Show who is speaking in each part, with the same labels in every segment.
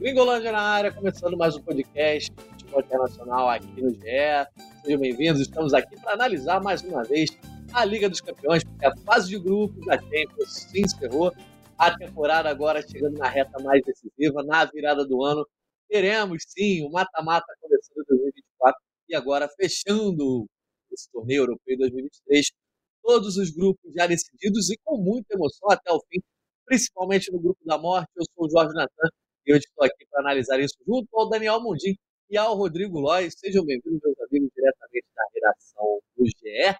Speaker 1: Gringolândia na área, começando mais um podcast de futebol internacional aqui no GE. Sejam bem-vindos, estamos aqui para analisar mais uma vez a Liga dos Campeões, porque a fase de grupos da Champions se encerrou. A temporada agora chegando na reta mais decisiva, na virada do ano. Teremos sim o mata-mata começando em 2024 e agora fechando esse torneio europeu 2023. Todos os grupos já decididos e com muita emoção até o fim, principalmente no grupo da morte. Eu sou o Jorge Natan e hoje estou aqui para analisar isso junto ao Daniel Mundim e ao Rodrigo Lois. Sejam bem-vindos, meus amigos, diretamente da redação do GE.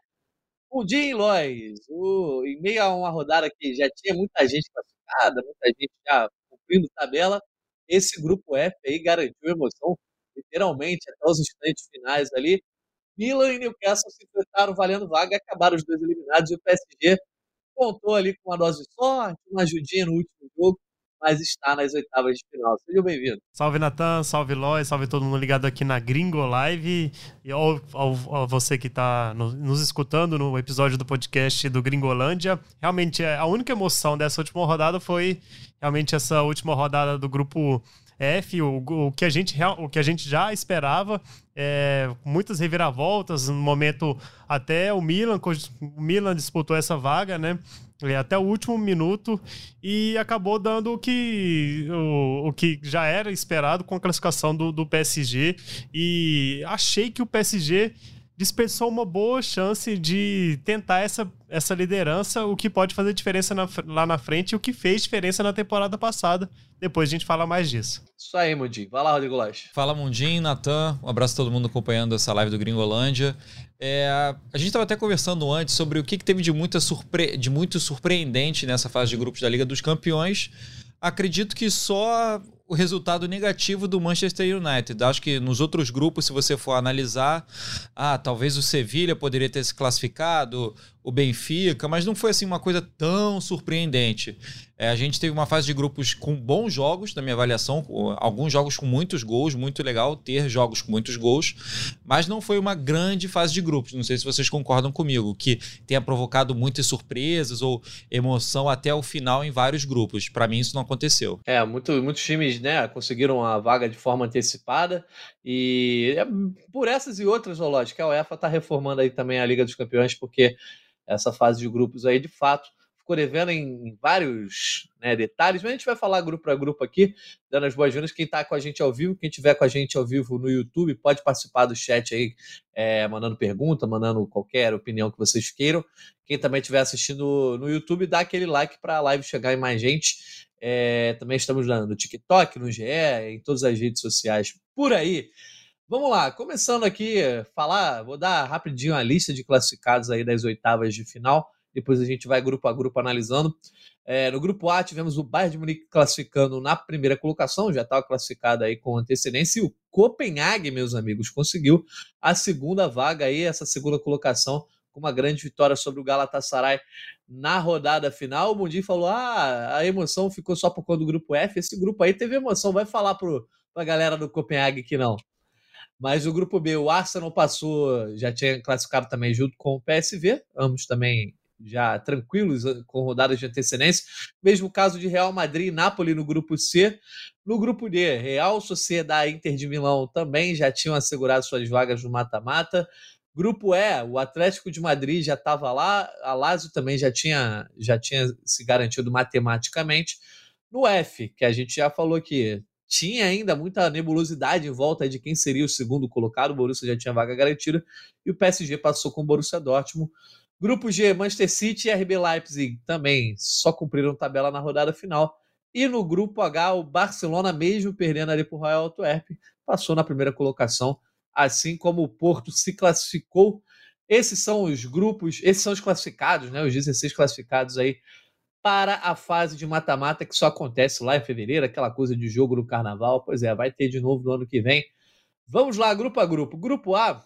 Speaker 1: Mundim Lois, o, em meio a uma rodada que já tinha muita gente classificada, muita gente já cumprindo tabela, esse grupo F aí garantiu emoção, literalmente, até os instantes finais ali. Milan e Newcastle se enfrentaram valendo vaga, acabaram os dois eliminados e o PSG contou ali com uma dose de sorte, uma ajudinha no último jogo, mas está nas oitavas de final. Seja bem-vindo.
Speaker 2: Salve Natan, salve Loy, salve todo mundo ligado aqui na Gringo Live e ao, ao, ao você que está no, nos escutando no episódio do podcast do Gringolândia. Realmente, é, a única emoção dessa última rodada foi realmente essa última rodada do grupo F, o, o, que, a gente, o que a gente já esperava, é, muitas reviravoltas, no momento até o Milan, o Milan disputou essa vaga, né? Até o último minuto e acabou dando o que, o, o que já era esperado com a classificação do, do PSG. E achei que o PSG dispensou uma boa chance de tentar essa, essa liderança, o que pode fazer diferença na, lá na frente e o que fez diferença na temporada passada. Depois a gente fala mais disso.
Speaker 1: Isso aí, Mundim. Vai lá, Rodrigo Lache.
Speaker 3: Fala, Mundim, Natan. Um abraço a todo mundo acompanhando essa live do Gringolândia. É, a gente estava até conversando antes sobre o que, que teve de, muita surpre... de muito surpreendente nessa fase de grupos da Liga dos Campeões. Acredito que só o resultado negativo do Manchester United. Acho que nos outros grupos, se você for analisar, ah, talvez o Sevilha poderia ter se classificado, o Benfica, mas não foi assim uma coisa tão surpreendente. É, a gente teve uma fase de grupos com bons jogos, na minha avaliação, alguns jogos com muitos gols, muito legal ter jogos com muitos gols, mas não foi uma grande fase de grupos. Não sei se vocês concordam comigo, que tenha provocado muitas surpresas ou emoção até o final em vários grupos. Para mim, isso não aconteceu.
Speaker 1: É, muito, muitos times né, conseguiram a vaga de forma antecipada e é, por essas e outras, lógico, a UEFA está reformando aí também a Liga dos Campeões, porque essa fase de grupos aí, de fato, ficou devendo em vários né, detalhes, mas a gente vai falar grupo a grupo aqui, dando as boas-vindas. Quem está com a gente ao vivo, quem estiver com a gente ao vivo no YouTube, pode participar do chat aí, é, mandando pergunta, mandando qualquer opinião que vocês queiram. Quem também estiver assistindo no YouTube, dá aquele like para a live chegar em mais gente. É, também estamos no TikTok, no GE, em todas as redes sociais por aí. Vamos lá, começando aqui, falar, vou dar rapidinho a lista de classificados aí das oitavas de final, depois a gente vai grupo a grupo analisando. É, no grupo A tivemos o Bayern de Munique classificando na primeira colocação, já estava classificado aí com antecedência, e o Copenhague, meus amigos, conseguiu a segunda vaga aí, essa segunda colocação, com uma grande vitória sobre o Galatasaray na rodada final. O Mundi falou: ah, a emoção ficou só por conta do grupo F. Esse grupo aí teve emoção, vai falar para a galera do Copenhague que não. Mas o grupo B, o Arsenal passou, já tinha classificado também junto com o PSV, ambos também já tranquilos eh, com rodadas de antecedência. Mesmo caso de Real Madrid e Napoli no grupo C. No grupo D, Real Sociedade Inter de Milão também já tinham assegurado suas vagas no mata-mata. Grupo E, o Atlético de Madrid já estava lá, a Lazio também já tinha, já tinha se garantido matematicamente. No F, que a gente já falou aqui, tinha ainda muita nebulosidade em volta de quem seria o segundo colocado. O Borussia já tinha vaga garantida e o PSG passou com o Borussia Dortmund. Grupo G, Manchester City e RB Leipzig também só cumpriram tabela na rodada final. E no grupo H, o Barcelona, mesmo perdendo ali para o Royal Antwerp, passou na primeira colocação, assim como o Porto se classificou. Esses são os grupos, esses são os classificados, né? Os 16 classificados aí para a fase de mata-mata que só acontece lá em fevereiro, aquela coisa de jogo no carnaval. Pois é, vai ter de novo no ano que vem. Vamos lá, grupo a grupo. Grupo A.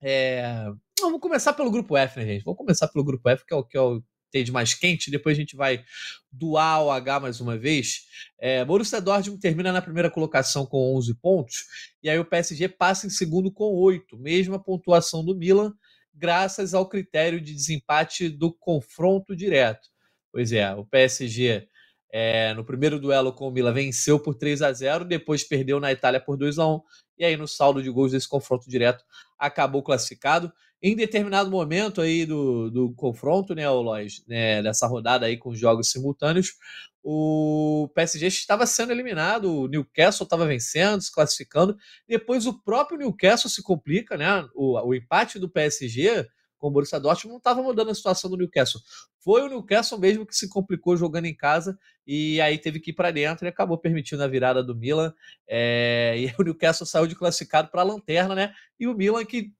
Speaker 1: É... Vamos começar pelo grupo F, né, gente? Vamos começar pelo grupo F, que é o que é o tem de mais quente. Depois a gente vai do A ao H mais uma vez. É, Borussia Dortmund termina na primeira colocação com 11 pontos. E aí o PSG passa em segundo com 8. Mesma pontuação do Milan graças ao critério de desempate do confronto direto. Pois é, o PSG é, no primeiro duelo com o Milan venceu por 3 a 0 depois perdeu na Itália por 2 a 1 e aí no saldo de gols desse confronto direto acabou classificado. Em determinado momento aí do, do confronto, né, Lois, né, dessa rodada aí com jogos simultâneos, o PSG estava sendo eliminado, o Newcastle estava vencendo, se classificando. Depois o próprio Newcastle se complica, né? O, o empate do PSG com o Borussia Dortmund não estava mudando a situação do Newcastle. Foi o Newcastle mesmo que se complicou jogando em casa e aí teve que ir para dentro e acabou permitindo a virada do Milan. É... E o Newcastle saiu de classificado para a lanterna, né? E o Milan que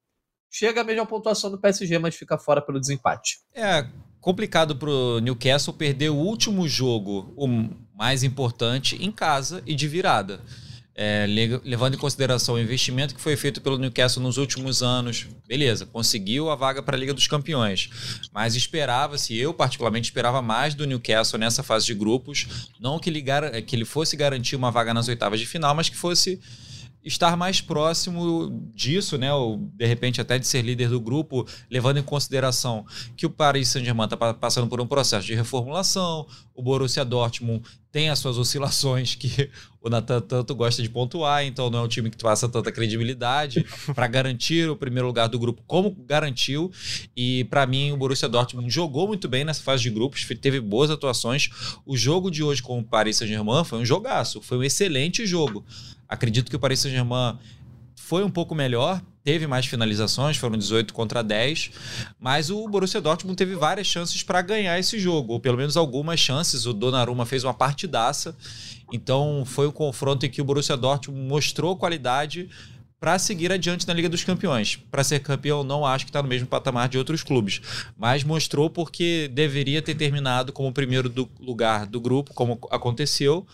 Speaker 1: chega à mesma pontuação do PSG, mas fica fora pelo desempate.
Speaker 3: É complicado para o Newcastle perder o último jogo, o mais importante, em casa e de virada é, levando em consideração o investimento que foi feito pelo Newcastle nos últimos anos, beleza, conseguiu a vaga para a Liga dos Campeões, mas esperava-se, eu particularmente esperava mais do Newcastle nessa fase de grupos, não que ele, que ele fosse garantir uma vaga nas oitavas de final, mas que fosse estar mais próximo disso, né? Ou de repente até de ser líder do grupo, levando em consideração que o Paris Saint-Germain está passando por um processo de reformulação, o Borussia Dortmund tem as suas oscilações que o Natan tanto gosta de pontuar, então não é um time que passa tanta credibilidade para garantir o primeiro lugar do grupo, como garantiu. E para mim, o Borussia Dortmund jogou muito bem nessa fase de grupos, teve boas atuações. O jogo de hoje com o Paris Saint-Germain foi um jogaço, foi um excelente jogo. Acredito que o Paris Saint-Germain foi um pouco melhor, teve mais finalizações, foram 18 contra 10, mas o Borussia Dortmund teve várias chances para ganhar esse jogo, ou pelo menos algumas chances. O Donnarumma fez uma partidaça, então foi um confronto em que o Borussia Dortmund mostrou qualidade para seguir adiante na Liga dos Campeões. Para ser campeão, não acho que está no mesmo patamar de outros clubes, mas mostrou porque deveria ter terminado como primeiro do lugar do grupo, como aconteceu.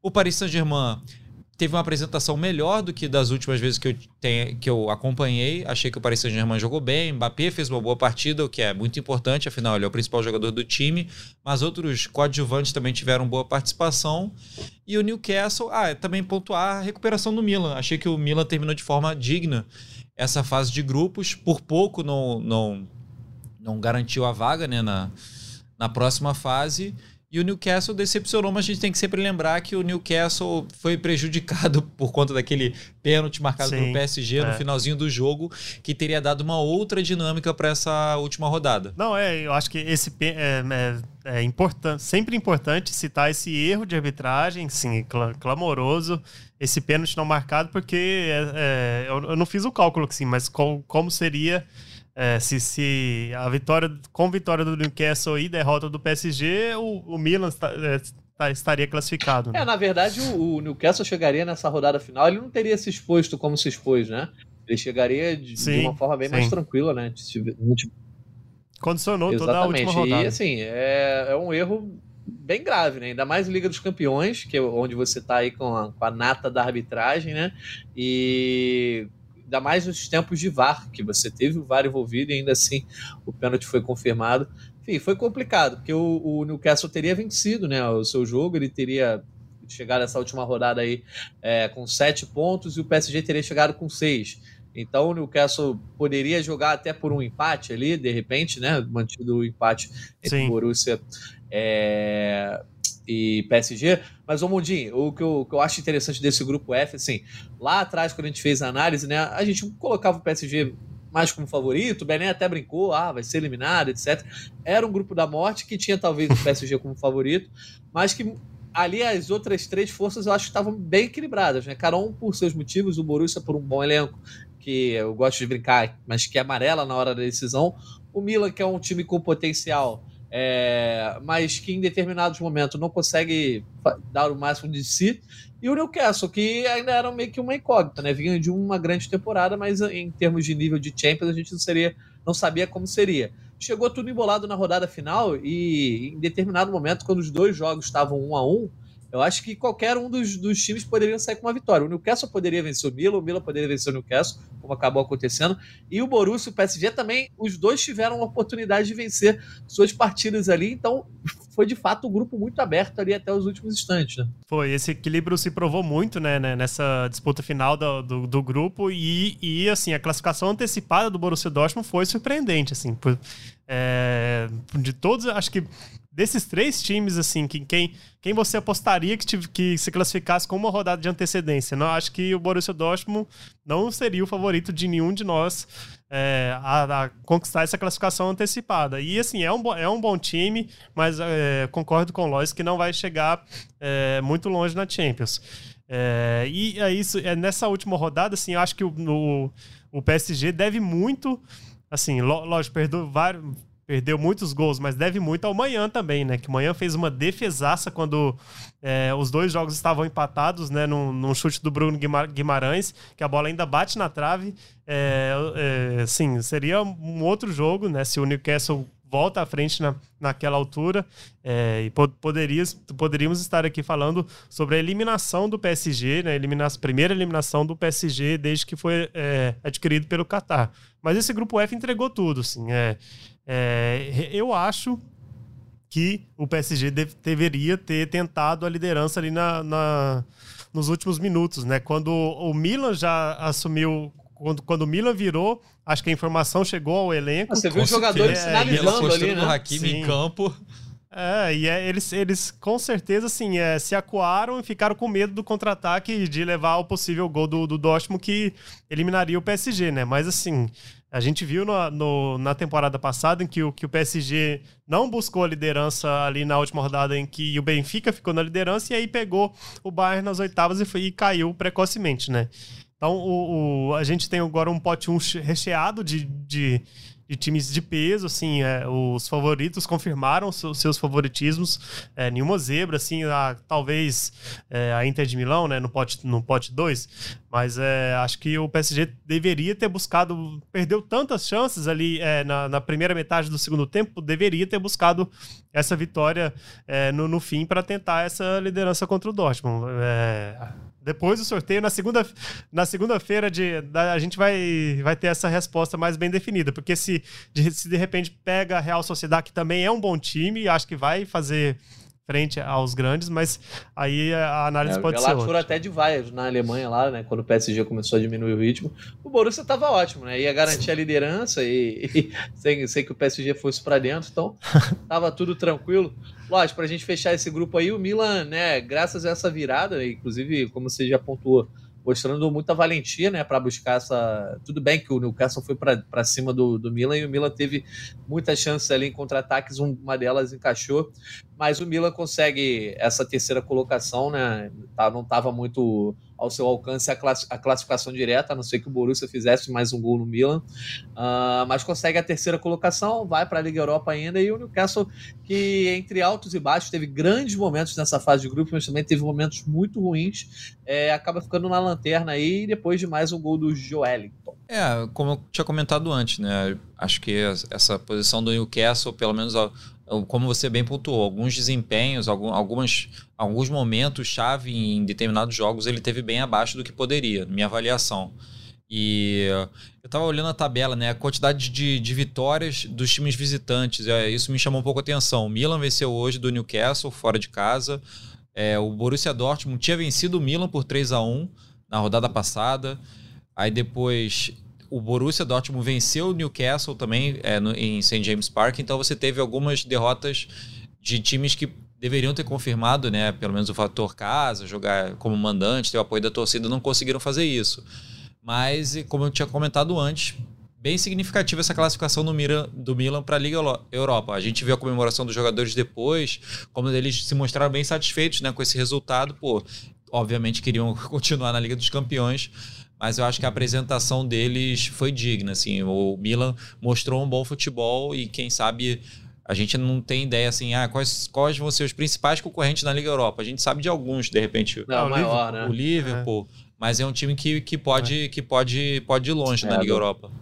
Speaker 3: O Paris Saint-Germain teve uma apresentação melhor do que das últimas vezes que eu, tenho, que eu acompanhei. Achei que o Paris Saint-Germain jogou bem, Mbappé fez uma boa partida, o que é muito importante, afinal ele é o principal jogador do time, mas outros coadjuvantes também tiveram boa participação. E o Newcastle, ah, também pontuar a recuperação do Milan. Achei que o Milan terminou de forma digna essa fase de grupos, por pouco não, não, não garantiu a vaga né, na, na próxima fase. E o Newcastle decepcionou, mas a gente tem que sempre lembrar que o Newcastle foi prejudicado por conta daquele pênalti marcado Sim, pelo PSG é. no finalzinho do jogo, que teria dado uma outra dinâmica para essa última rodada.
Speaker 2: Não, é, eu acho que esse é, é, é importante, sempre importante citar esse erro de arbitragem, sim, clamoroso, esse pênalti não marcado, porque é, é, eu, eu, não fiz o cálculo, sim, mas com, como seria é, se, se a vitória com vitória do Newcastle e derrota do PSG, o, o Milan está, é, tá, estaria classificado. Né?
Speaker 1: É, na verdade, o, o, Newcastle chegaria nessa rodada final, ele não teria se exposto como se expôs, né? Ele chegaria de, sim, de uma forma bem sim. mais tranquila, né?
Speaker 2: Condicionou Exatamente. toda a última rodada.
Speaker 1: E assim, é, é um erro bem grave, né? Ainda mais Liga dos Campeões, que é onde você tá aí com a, com a nata da arbitragem, né? E ainda mais nos tempos de VAR, que você teve o VAR envolvido e ainda assim o pênalti foi confirmado. Enfim, foi complicado, porque o, o Newcastle teria vencido né, o seu jogo, ele teria chegado essa última rodada aí é, com sete pontos e o PSG teria chegado com seis. Então o Newcastle poderia jogar até por um empate ali, de repente, né? Mantido o empate entre Sim. Borussia é, e PSG. Mas, ô Mundinho, o que, eu, o que eu acho interessante desse grupo F, assim, lá atrás, quando a gente fez a análise, né, a gente colocava o PSG mais como favorito, o Bené até brincou, ah, vai ser eliminado, etc. Era um grupo da morte que tinha talvez o PSG como favorito, mas que ali as outras três forças eu acho que estavam bem equilibradas, né? Cada um por seus motivos, o Borussia por um bom elenco, que eu gosto de brincar, mas que é amarela na hora da decisão. O Milan, que é um time com potencial, é, mas que em determinados momentos não consegue dar o máximo de si. E o Newcastle, que ainda era meio que uma incógnita, né? Vinha de uma grande temporada, mas em termos de nível de Champions, a gente não, seria, não sabia como seria. Chegou tudo embolado na rodada final e em determinado momento, quando os dois jogos estavam um a um, eu acho que qualquer um dos, dos times poderia sair com uma vitória. O Newcastle poderia vencer o Milan, o Milan poderia vencer o Newcastle, como acabou acontecendo. E o Borussia o PSG também, os dois tiveram a oportunidade de vencer suas partidas ali. Então, foi de fato um grupo muito aberto ali até os últimos instantes, né?
Speaker 2: Foi, esse equilíbrio se provou muito, né, né nessa disputa final do, do, do, grupo e, e, assim, a classificação antecipada do Borussia Dortmund foi surpreendente, assim, por, é, de todos, acho que desses três times, assim, que, quem, quem você apostaria que, tive, que se classificasse com uma rodada de antecedência? Não, acho que o Borussia Dortmund não seria o favorito de nenhum de nós é, a, a, conquistar essa classificação antecipada. E assim, é um, é um bom time, mas é, concordo com o Lois que não vai chegar é, muito longe na Champions. É, e é isso, é, nessa última rodada, assim, eu acho que o, o, PSG deve muito. Assim, lógico, perdeu vários perdeu muitos gols, mas deve muito ao Manhã também, né? Que o Manhã fez uma defesaça quando é, os dois jogos estavam empatados, né? Num, num, chute do Bruno Guimarães, que a bola ainda bate na trave. É, é, sim, seria um outro jogo, né? Se o Newcastle volta à frente na, naquela altura é, e poderias, poderíamos estar aqui falando sobre a eliminação do PSG, né, elimina primeira eliminação do PSG desde que foi é, adquirido pelo Qatar. Mas esse grupo F entregou tudo, sim. É, é, eu acho que o PSG deve, deveria ter tentado a liderança ali na, na, nos últimos minutos, né? Quando o Milan já assumiu quando, quando o Milan virou, acho que a informação chegou ao elenco.
Speaker 1: Você viu os jogadores sinalizando ali, né?
Speaker 3: Hakimi em campo.
Speaker 2: É, e é, eles, eles com certeza assim, é, se acuaram e ficaram com medo do contra-ataque de levar ao possível gol do, do Dortmund que eliminaria o PSG, né? Mas assim, a gente viu no, no, na temporada passada em que o, que o PSG não buscou a liderança ali na última rodada em que o Benfica ficou na liderança e aí pegou o Bayern nas oitavas e, foi, e caiu precocemente, né? Então o, o, a gente tem agora um pote 1 recheado de, de de times de peso, assim, é, os favoritos confirmaram seus favoritismos, é, nenhuma zebra, assim, a, talvez é, a Inter de Milão, né, no pote no pote 2, mas é, acho que o PSG deveria ter buscado, perdeu tantas chances ali é, na, na, primeira metade do segundo tempo, deveria ter buscado essa vitória é, no, no fim para tentar essa liderança contra o Dortmund. Depois do sorteio, na segunda na segunda-feira de a gente vai, vai ter essa resposta mais bem definida, porque se de, se de repente pega a Real Sociedade, que também é um bom time, acho que vai fazer frente aos grandes, mas aí a análise é, pode ser outra.
Speaker 1: até de vaias na Alemanha lá, né, quando o PSG começou a diminuir o ritmo, o Borussia estava ótimo, né, ia garantir a liderança e, e sem, sem que o PSG fosse para dentro, então tava tudo tranquilo. Lógico, para a gente fechar esse grupo aí, o Milan, né, graças a essa virada, inclusive, como você já pontuou, mostrando muita valentia, né, para buscar essa. Tudo bem que o Newcastle foi para cima do, do Milan e o Milan teve muitas chances ali em contra-ataques, uma delas encaixou, mas o Milan consegue essa terceira colocação, né? Tá, não estava muito ao seu alcance a, class a, classificação direta, a não ser que o Borussia fizesse mais um gol no Milan, uh, mas consegue a terceira colocação, vai para a Liga Europa ainda, e o Newcastle, que entre altos e baixos, teve grandes momentos nessa fase de grupo, mas também teve momentos muito ruins, é, acaba ficando na lanterna aí, depois de mais um gol do Joelinton.
Speaker 3: É, como eu tinha comentado antes, né, acho que essa posição do Newcastle, pelo menos como você bem pontuou, alguns desempenhos, algumas, alguns momentos chave em determinados jogos ele teve bem abaixo do que poderia, minha avaliação. E eu estava olhando a tabela, né? A quantidade de, de vitórias dos times visitantes. É, isso me chamou um pouco a atenção. O Milan venceu hoje do Newcastle, fora de casa. É, o Borussia Dortmund tinha vencido o Milan por 3 a 1 na rodada passada. Aí depois o Borussia Dortmund venceu o Newcastle também é, no, em St. James Park, então você teve algumas derrotas de times que deveriam ter confirmado, né, pelo menos o fator casa, jogar como mandante, ter o apoio da torcida, não conseguiram fazer isso. Mas, como eu tinha comentado antes, bem significativa essa classificação do Milan, Milan para a Liga Europa. A gente viu a comemoração dos jogadores depois, como eles se mostraram bem satisfeitos né, com esse resultado. Pô, obviamente queriam continuar na Liga dos Campeões, mas eu acho que a apresentação deles foi digna. Assim, o Milan mostrou um bom futebol e quem sabe a gente não tem ideia assim, ah, quais, quais vão ser os principais concorrentes na Liga Europa. A gente sabe de alguns, de repente.
Speaker 1: Não, o, maior,
Speaker 3: Liverpool, né? o Liverpool, é. mas é um time que, que, pode, é. que pode, pode ir longe é, na Liga Europa.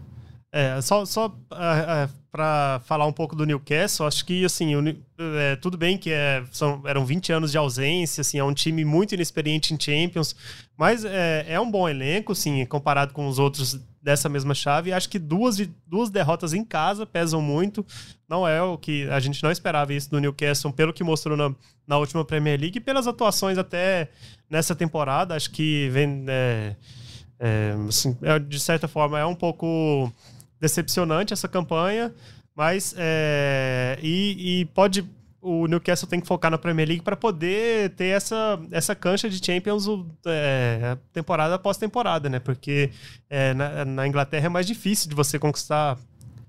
Speaker 2: É, só, só uh, uh, para falar um pouco do Newcastle, acho que assim, o, é, tudo bem que é, são, eram 20 anos de ausência, assim, é um time muito inexperiente em Champions, mas é, é um bom elenco, assim, comparado com os outros dessa mesma chave. Acho que duas, duas derrotas em casa pesam muito. Não é o que a gente não esperava isso do Newcastle, pelo que mostrou na, na última Premier League e pelas atuações até nessa temporada. Acho que vem. É, é, assim, é, de certa forma, é um pouco decepcionante essa campanha, mas. É, e, e pode o Newcastle tem que focar na Premier League para poder ter essa, essa cancha de Champions é, temporada após temporada, né? Porque é, na, na, Inglaterra é mais difícil de você conquistar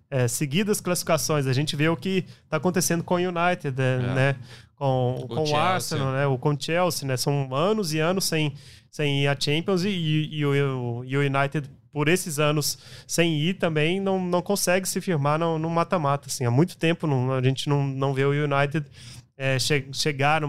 Speaker 2: é, seguidas classificações. A gente vê o que está acontecendo com o United, é, é. né? Com, o com o Arsenal, né? O com o Chelsea, né? São anos e anos sem, sem ir a Champions e, e, e, o, e o United por esses anos sem ir também não, não consegue se firmar no mata-mata. Assim, há muito tempo não, a gente não, não vê o United é, che chegar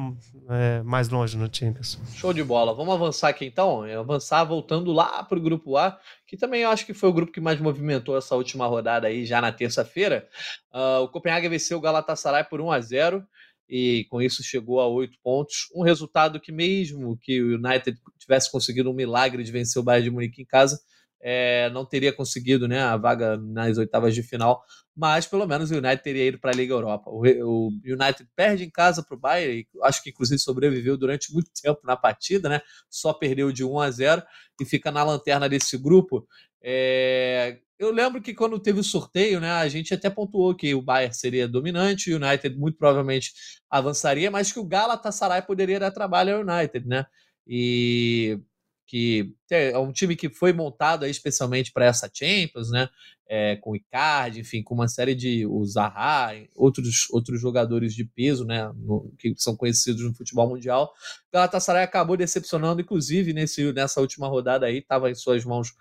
Speaker 2: é, mais longe no Champions.
Speaker 1: Show de bola. Vamos avançar aqui então. Avançar voltando lá para o grupo A, que também eu acho que foi o grupo que mais movimentou essa última rodada aí, já na terça-feira. Uh, o Copenhague venceu o Galatasaray por 1 a 0 e com isso chegou a oito pontos. Um resultado que, mesmo que o United tivesse conseguido um milagre de vencer o Bayern de Munique em casa, é, não teria conseguido né, a vaga nas oitavas de final, mas pelo menos o United teria ido para a Liga Europa. O, o, United perde em casa para o Bayern, acho que inclusive sobreviveu durante muito tempo na partida, né? só perdeu de 1 a 0 e fica na lanterna desse grupo. É, eu lembro que quando teve o sorteio, né, a gente até pontuou que o Bayern seria dominante, o United muito provavelmente avançaria, mas que o Galatasaray poderia dar trabalho ao United, né? E que é um time que foi montado aí especialmente para essa Champions, né? É, com o Icardi, enfim, com uma série de o Zaha, outros, outros jogadores de peso, né? No, que são conhecidos no futebol mundial. Galatasaray acabou decepcionando, inclusive nesse, nessa última rodada aí, estava em suas mãos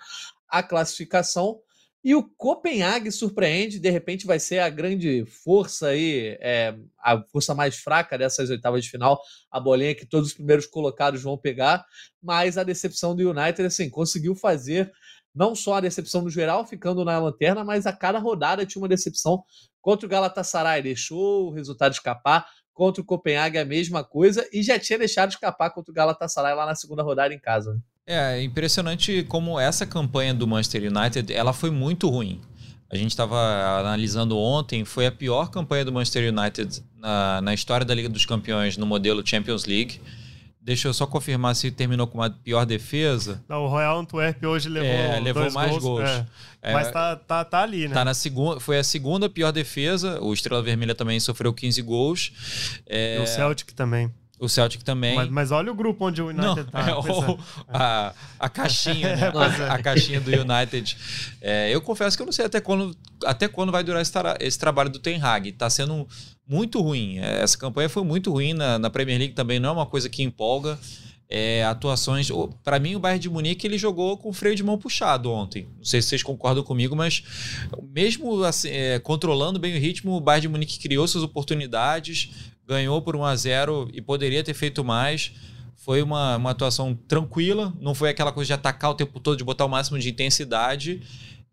Speaker 1: a classificação. E o Copenhague surpreende, de repente vai ser a grande força aí, é, a força mais fraca dessas oitavas de final, a bolinha que todos os primeiros colocados vão pegar, mas a decepção do United, assim, conseguiu fazer não só a decepção no geral, ficando na lanterna, mas a cada rodada tinha uma decepção. Contra o Galatasaray, deixou o resultado escapar, contra o Copenhague a mesma coisa, e já tinha deixado escapar contra o Galatasaray lá na segunda rodada em casa. Né?
Speaker 3: É, impressionante como essa campanha do Manchester United, ela foi muito ruim. A gente estava analisando ontem, foi a pior campanha do Manchester United na, na história da Liga dos Campeões no modelo Champions League. Deixa eu só confirmar se terminou com uma pior defesa.
Speaker 2: Não, o Royal Antwerp hoje levou,
Speaker 3: é, levou mais gols. gols. É.
Speaker 2: É, Mas tá, tá, tá ali, né?
Speaker 3: Tá na segunda, foi a segunda pior defesa. O Estrela Vermelha também sofreu 15 gols.
Speaker 2: É... E o Celtic também.
Speaker 3: O Celtic também.
Speaker 2: Mas, mas, olha o grupo onde o United Não, tá. É, o,
Speaker 3: a, a caixinha, né? a, a, caixinha do United. É, eu confesso que eu não sei até quando, até quando vai durar esse, esse trabalho do Ten Hag. Tá sendo muito ruim. É, essa campanha foi muito ruim na, na Premier League também. Não é uma coisa que empolga. É, atuações. Para mim, o Bayern de Munique ele jogou com freio de mão puxado ontem. Não sei se vocês concordam comigo, mas mesmo assim, é, controlando bem o ritmo, o Bayern de Munique criou suas oportunidades, ganhou por 1 a 0 e poderia ter feito mais. Foi uma, uma atuação tranquila, não foi aquela coisa de atacar o tempo todo, de botar o máximo de intensidade.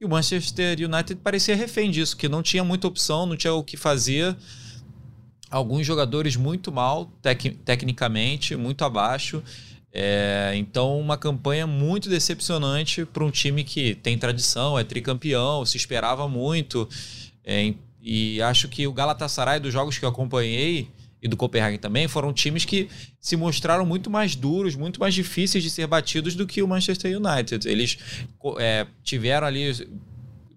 Speaker 3: E o Manchester United parecia refém disso, que não tinha muita opção, não tinha o que fazer. Alguns jogadores muito mal, tec tecnicamente, muito abaixo. É, então, uma campanha muito decepcionante para um time que tem tradição, é tricampeão, se esperava muito. É, e acho que o Galatasaray, dos jogos que eu acompanhei, e do Copenhagen também, foram times que se mostraram muito mais duros, muito mais difíceis de ser batidos do que o Manchester United. Eles é, tiveram ali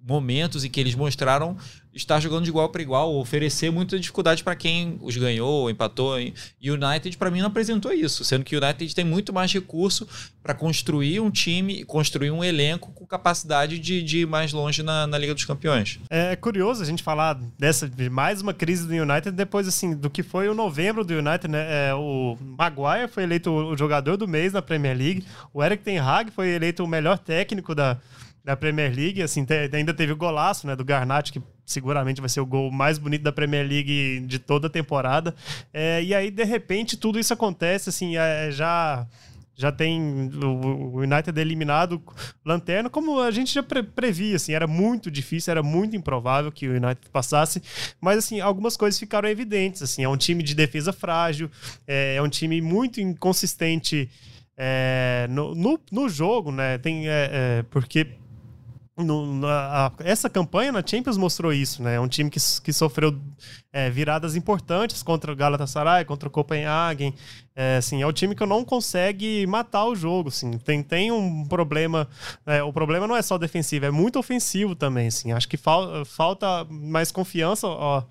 Speaker 3: momentos em que eles mostraram estar jogando de igual para igual, oferecer muita dificuldade para quem os ganhou, empatou. E o United, para mim, não apresentou isso, sendo que o United tem muito mais recurso para construir um time, construir um elenco com capacidade de, de ir mais longe na, na, Liga dos Campeões.
Speaker 2: É curioso a gente falar dessa de mais uma crise do United depois assim do que foi o novembro do United, né? É, o Maguire foi eleito o jogador do mês na Premier League, o Eric Ten Hag foi eleito o melhor técnico da da Premier League, assim, ainda teve o golaço, né, do Garnacho, que seguramente vai ser o gol mais bonito da Premier League de toda a temporada. É, e aí, de repente, tudo isso acontece, assim, é, já já tem o United eliminado lanterna, como a gente já pre previa, assim, era muito difícil, era muito improvável que o United passasse, mas assim, algumas coisas ficaram evidentes, assim, é um time de defesa frágil, é, é um time muito inconsistente é, no, no, no, jogo, né, tem, é, é porque no, na, a, essa campanha na Champions mostrou isso, né? É um time que, que sofreu é, viradas importantes contra o Galatasaray, contra o Copenhagen. É, assim, é o time que não consegue matar o jogo. Assim. Tem, tem um problema. É, o problema não é só defensivo, é muito ofensivo também. Assim. Acho que fal, falta mais confiança. Ó,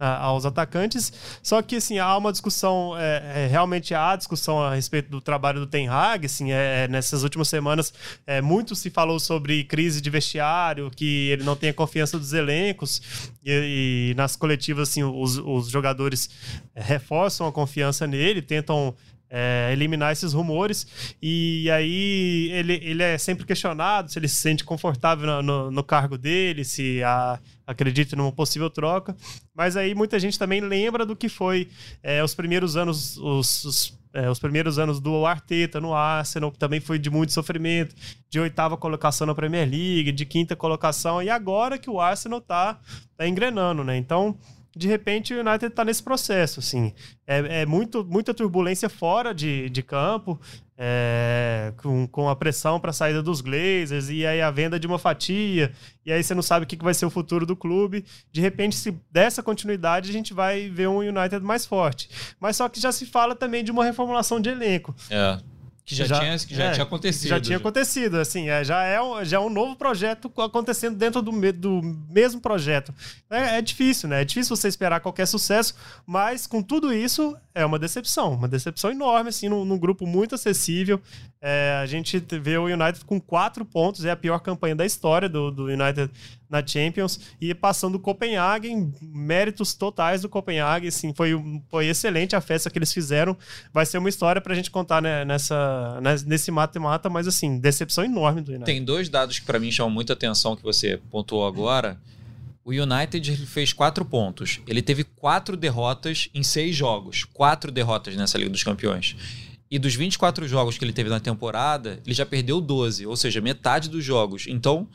Speaker 2: aos atacantes. Só que, assim, há uma discussão, é, é, realmente há discussão a respeito do trabalho do Ten Hag, assim, é, é, nessas últimas semanas é, muito se falou sobre crise de vestiário, que ele não tem a confiança dos elencos, e, e nas coletivas, assim, os, os jogadores reforçam a confiança nele, tentam é, eliminar esses rumores. E aí ele, ele é sempre questionado se ele se sente confortável no, no, no cargo dele, se a, acredita numa possível troca. Mas aí muita gente também lembra do que foi é, os primeiros anos, os, os, é, os, primeiros anos do Arteta no Arsenal, que também foi de muito sofrimento, de oitava colocação na Premier League, de quinta colocação, e agora que o Arsenal tá, tá engrenando, né? Então de repente o United está nesse processo, assim. É, é, muito, muita turbulência fora de, de campo, é, com, com a pressão para a saída dos Glazers, e aí a venda de uma fatia, e aí você não sabe o que, que vai ser o futuro do clube. De repente, se dessa continuidade, a gente vai ver um United mais forte. Mas só que já se fala também de uma reformulação de elenco.
Speaker 3: É. Que já, já, tinha, que já é, tinha acontecido.
Speaker 2: Já tinha acontecido, assim, é, já, é um, já é um novo projeto acontecendo dentro do, do mesmo projeto. É, é, difícil, né? É difícil você esperar qualquer sucesso, mas com tudo isso, é uma decepção. Uma decepção enorme, assim, num, num grupo muito acessível. É, a gente vê o United com quatro pontos, é a pior campanha da história do, do United na Champions, e passando o Copenhagen, méritos totais do Copenhagen, assim, foi, foi excelente a festa que eles fizeram. Vai ser uma história pra gente contar né, nessa, nesse mata-mata, mas assim, decepção enorme do United.
Speaker 3: Tem dois dados que para mim chamam muita atenção que você pontuou agora. O United fez quatro pontos. Ele teve quatro derrotas em seis jogos. Quatro derrotas nessa Liga dos Campeões. E dos 24 jogos que ele teve na temporada, ele já perdeu 12, ou seja, metade dos jogos. Então,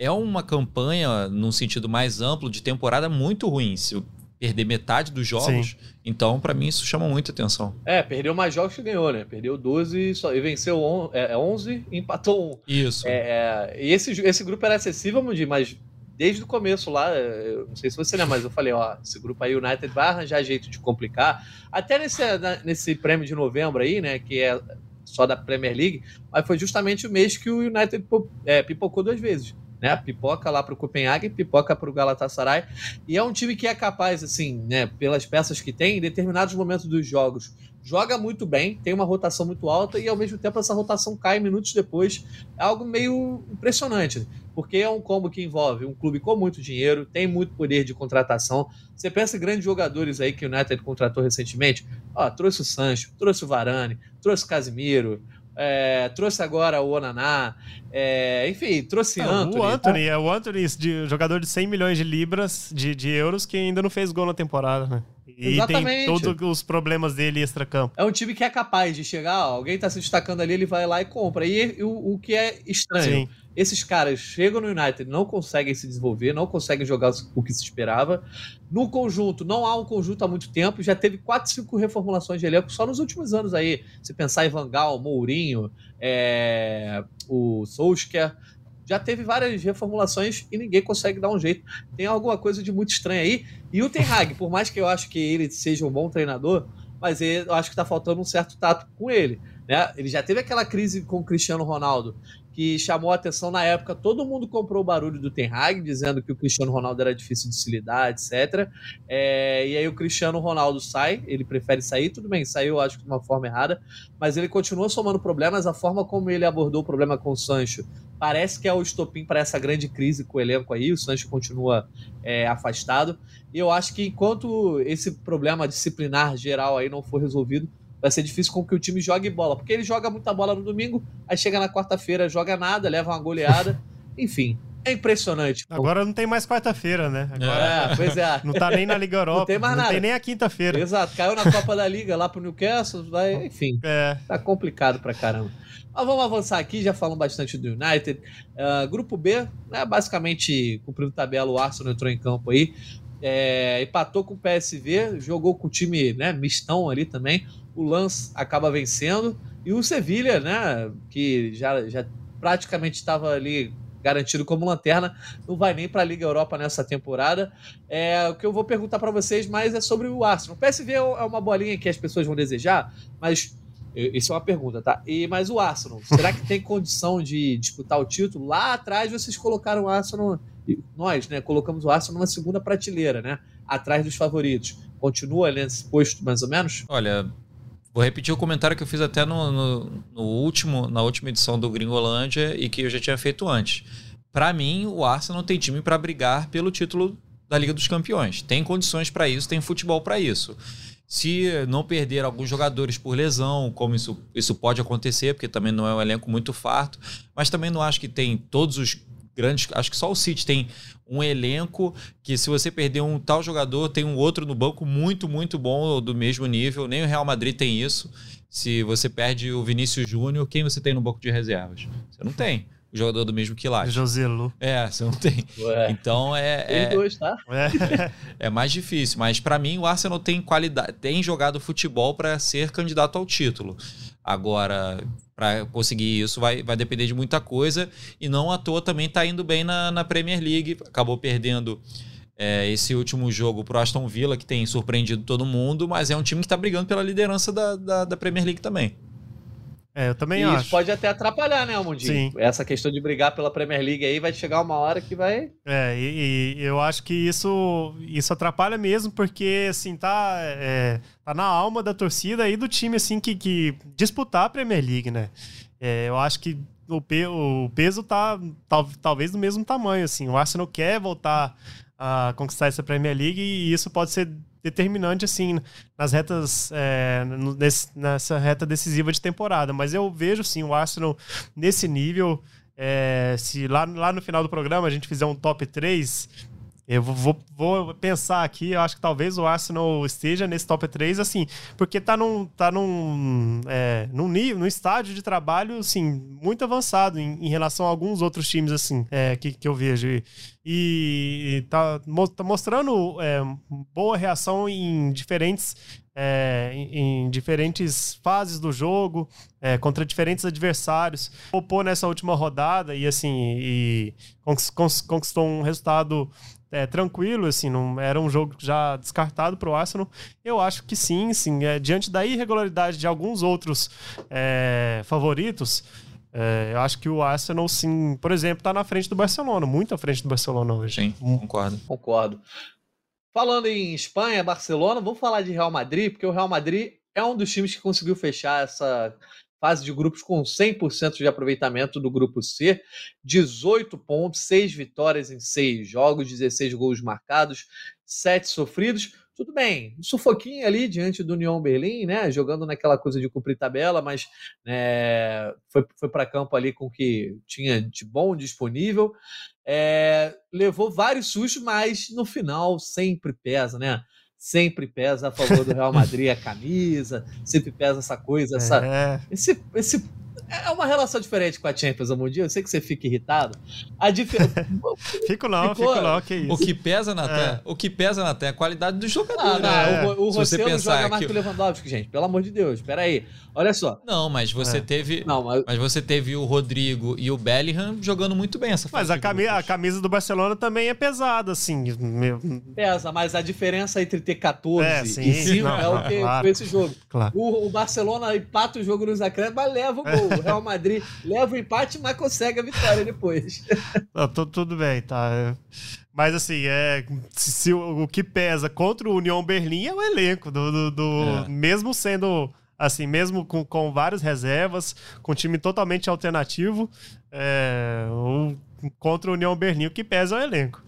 Speaker 3: é uma campanha, num sentido mais amplo, de temporada muito ruim. Se perder metade dos jogos, Sim. então, para mim, isso chama muita atenção.
Speaker 1: É, perdeu mais jogos que ganhou, né? Perdeu 12 só, e venceu on, é, 11 e empatou 1.
Speaker 3: Isso.
Speaker 1: É, é, e esse, esse grupo era acessível, Mundi, mas desde o começo lá, eu não sei se você lembra, mas eu falei, ó, esse grupo aí, United vai arranjar jeito de complicar. Até nesse, nesse prêmio de novembro aí, né, que é só da Premier League, mas foi justamente o mês que o United é, pipocou duas vezes. Né, pipoca lá para o Copenhague, pipoca para o Galatasaray, e é um time que é capaz, assim, né, pelas peças que tem, em determinados momentos dos jogos, joga muito bem, tem uma rotação muito alta e ao mesmo tempo essa rotação cai minutos depois. É algo meio impressionante porque é um combo que envolve um clube com muito dinheiro, tem muito poder de contratação. Você pensa em grandes jogadores aí que o United contratou recentemente? Ó, trouxe o Sancho, trouxe o Varane, trouxe o Casimiro, é, trouxe agora o Onaná, é, enfim, trouxe não, Anthony.
Speaker 2: O Anthony, é o Anthony, de, jogador de 100 milhões de libras, de, de euros, que ainda não fez gol na temporada, né? E Exatamente. tem todos os problemas dele extra-campo.
Speaker 1: É um time que é capaz de chegar, ó, alguém tá se destacando ali, ele vai lá e compra. E, e o, o, que é estranho, Sim esses caras chegam no United, não conseguem se desenvolver, não conseguem jogar o que se esperava. No conjunto, não há um conjunto há muito tempo, já teve 4, 5 reformulações de elenco só nos últimos anos aí. Se pensar em Vangal, Mourinho, é, o Solskjaer, já teve várias reformulações e ninguém consegue dar um jeito. Tem alguma coisa de muito estranho aí. E o Ten Hag, por mais que eu acho que ele seja um bom treinador, mas eu acho que está faltando um certo tato com ele. Né? Ele já teve aquela crise com o Cristiano Ronaldo, que chamou a atenção na época. Todo mundo comprou o barulho do Ten Hag, dizendo que o Cristiano Ronaldo era difícil de se lidar, etc. É, e aí o Cristiano Ronaldo sai, ele prefere sair, tudo bem, saiu acho que de uma forma errada, mas ele continua somando problemas. A forma como ele abordou o problema com o Sancho parece que é o estopim para essa grande crise com o elenco aí. O Sancho continua é, afastado. E eu acho que enquanto esse problema disciplinar geral aí não for resolvido, vai ser difícil com que o time jogue bola. Porque ele joga muita bola no domingo, aí chega na quarta-feira, joga nada, leva uma goleada. Enfim, é impressionante.
Speaker 2: Agora não tem mais quarta-feira, né? Agora,
Speaker 1: é, pois é.
Speaker 2: Não tá nem na Liga Europa. Não tem mais nada. Não tem nem a quinta-feira.
Speaker 1: Exato. Caiu na Copa da Liga lá pro Newcastle, vai, enfim. É. Tá complicado pra caramba. Mas vamos avançar aqui, já falamos bastante do United. Uh, grupo B, né, basicamente, cumprindo tabela, o Arsenal entrou em campo aí. É, empatou com o PSV, jogou com o time né, mistão ali também o Lance acaba vencendo e o Sevilha, né, que já, já praticamente estava ali garantido como lanterna, não vai nem para a Liga Europa nessa temporada. É, o que eu vou perguntar para vocês mais é sobre o Arsenal. O PSV é uma bolinha que as pessoas vão desejar, mas isso é uma pergunta, tá? E, mas o Arsenal, será que tem condição de disputar o título? Lá atrás vocês colocaram o Arsenal, nós, né? Colocamos o Arsenal numa segunda prateleira, né? Atrás dos favoritos. Continua nesse posto, mais ou menos?
Speaker 3: Olha, vou repetir o comentário que eu fiz até no, no, no último, na última edição do Gringolândia e que eu já tinha feito antes. Para mim, o Arsenal tem time para brigar pelo título da Liga dos Campeões. Tem condições para isso, tem futebol para isso. Se não perder alguns jogadores por lesão, como isso, isso pode acontecer, porque também não é um elenco muito farto, mas também não acho que tem todos os grandes. Acho que só o City tem um elenco que, se você perder um tal jogador, tem um outro no banco muito, muito bom do mesmo nível. Nem o Real Madrid tem isso. Se você perde o Vinícius Júnior, quem você tem no banco de reservas? Você não tem o jogador do mesmo quilate.
Speaker 2: Joselu.
Speaker 3: É, você não tem. Ué. Então é.
Speaker 1: é dois, tá?
Speaker 3: É, é mais difícil. Mas para mim, o Arsenal tem qualidade, tem jogado futebol para ser candidato ao título. Agora, para conseguir isso, vai, vai depender de muita coisa. E não à toa também está indo bem na, na Premier League. Acabou perdendo. É, esse último jogo pro Aston Villa, que tem surpreendido todo mundo, mas é um time que está brigando pela liderança da, da, da Premier League também.
Speaker 2: É, eu também
Speaker 1: e
Speaker 2: acho.
Speaker 1: Isso pode até atrapalhar, né, Almundinho? Sim. Essa questão de brigar pela Premier League aí vai chegar uma hora que vai.
Speaker 2: É, e, e eu acho que isso, isso atrapalha mesmo, porque, assim, tá, é, tá na alma da torcida e do time, assim, que, que disputar a Premier League, né? É, eu acho que o, pe o peso tá tal, talvez do mesmo tamanho, assim. O Arsenal quer voltar a conquistar essa Premier League e isso pode ser determinante assim nas retas é, nesse, nessa reta decisiva de temporada. Mas eu vejo sim o Arsenal nesse nível. É, se lá, lá no final do programa a gente fizer um top 3, eu vou, vou, pensar aqui, eu acho que talvez o Arsenal esteja nesse top 3, assim, porque tá num, tá num, é, num, nível, num estádio de trabalho, assim, muito avançado em, em relação a alguns outros times, assim, é, que, que eu vejo. E, e tá, tá mostrando é, boa reação em diferentes é, em, em, diferentes fases do jogo, é, contra diferentes adversários. Popou nessa última rodada e assim e conquistou um resultado é, tranquilo, assim, não era um jogo já descartado para o Arsenal. Eu acho que sim, sim. É, diante da irregularidade de alguns outros é, favoritos, é, eu acho que o Arsenal, sim, por exemplo, está na frente do Barcelona, muito à frente do Barcelona hoje.
Speaker 3: Sim, concordo.
Speaker 1: Concordo. Falando em Espanha, Barcelona, vamos falar de Real Madrid, porque o Real Madrid é um dos times que conseguiu fechar essa fase de grupos com 100% de aproveitamento do grupo C, 18 pontos, 6 vitórias em 6 jogos, 16 gols marcados, 7 sofridos. Tudo bem, um sufoquinho ali diante do União Berlim, né? Jogando naquela coisa de cumprir tabela, mas né, foi, foi para campo ali com o que tinha de bom disponível. É, levou vários sustos, mas no final sempre pesa, né? sempre pesa a favor do Real Madrid a camisa, sempre pesa essa coisa, essa, é. esse, esse é uma relação diferente com a Champions Mundial. Eu sei que você fica irritado. A diferença.
Speaker 2: fico não, Ficou... fico não, que isso.
Speaker 3: O que pesa na é. o que pesa na terra é a qualidade do jogador. Ah,
Speaker 1: né? o, o você pensar joga mais que o Lewandowski, gente. Pelo amor de Deus, espera aí. Olha só.
Speaker 3: Não, mas você é. teve. Não, mas... mas... você teve o Rodrigo e o Bellingham jogando muito bem essa
Speaker 2: fase. Mas a, cami a camisa do Barcelona também é pesada, assim. Meu...
Speaker 1: Pesa, mas a diferença entre ter 14 é, sim, e 5 é o que claro. foi esse jogo. Claro. O, o Barcelona empata o jogo nos acréscimos, mas leva o gol. O Real Madrid leva o empate, mas consegue a vitória depois.
Speaker 2: Não, tudo bem, tá. Mas assim, é, se, se o, o, que pesa contra o União Berlim é o elenco, do, do, do é. mesmo sendo assim, mesmo com, com várias reservas, com time totalmente alternativo, é, o, contra o União Berlim, o que pesa é o elenco.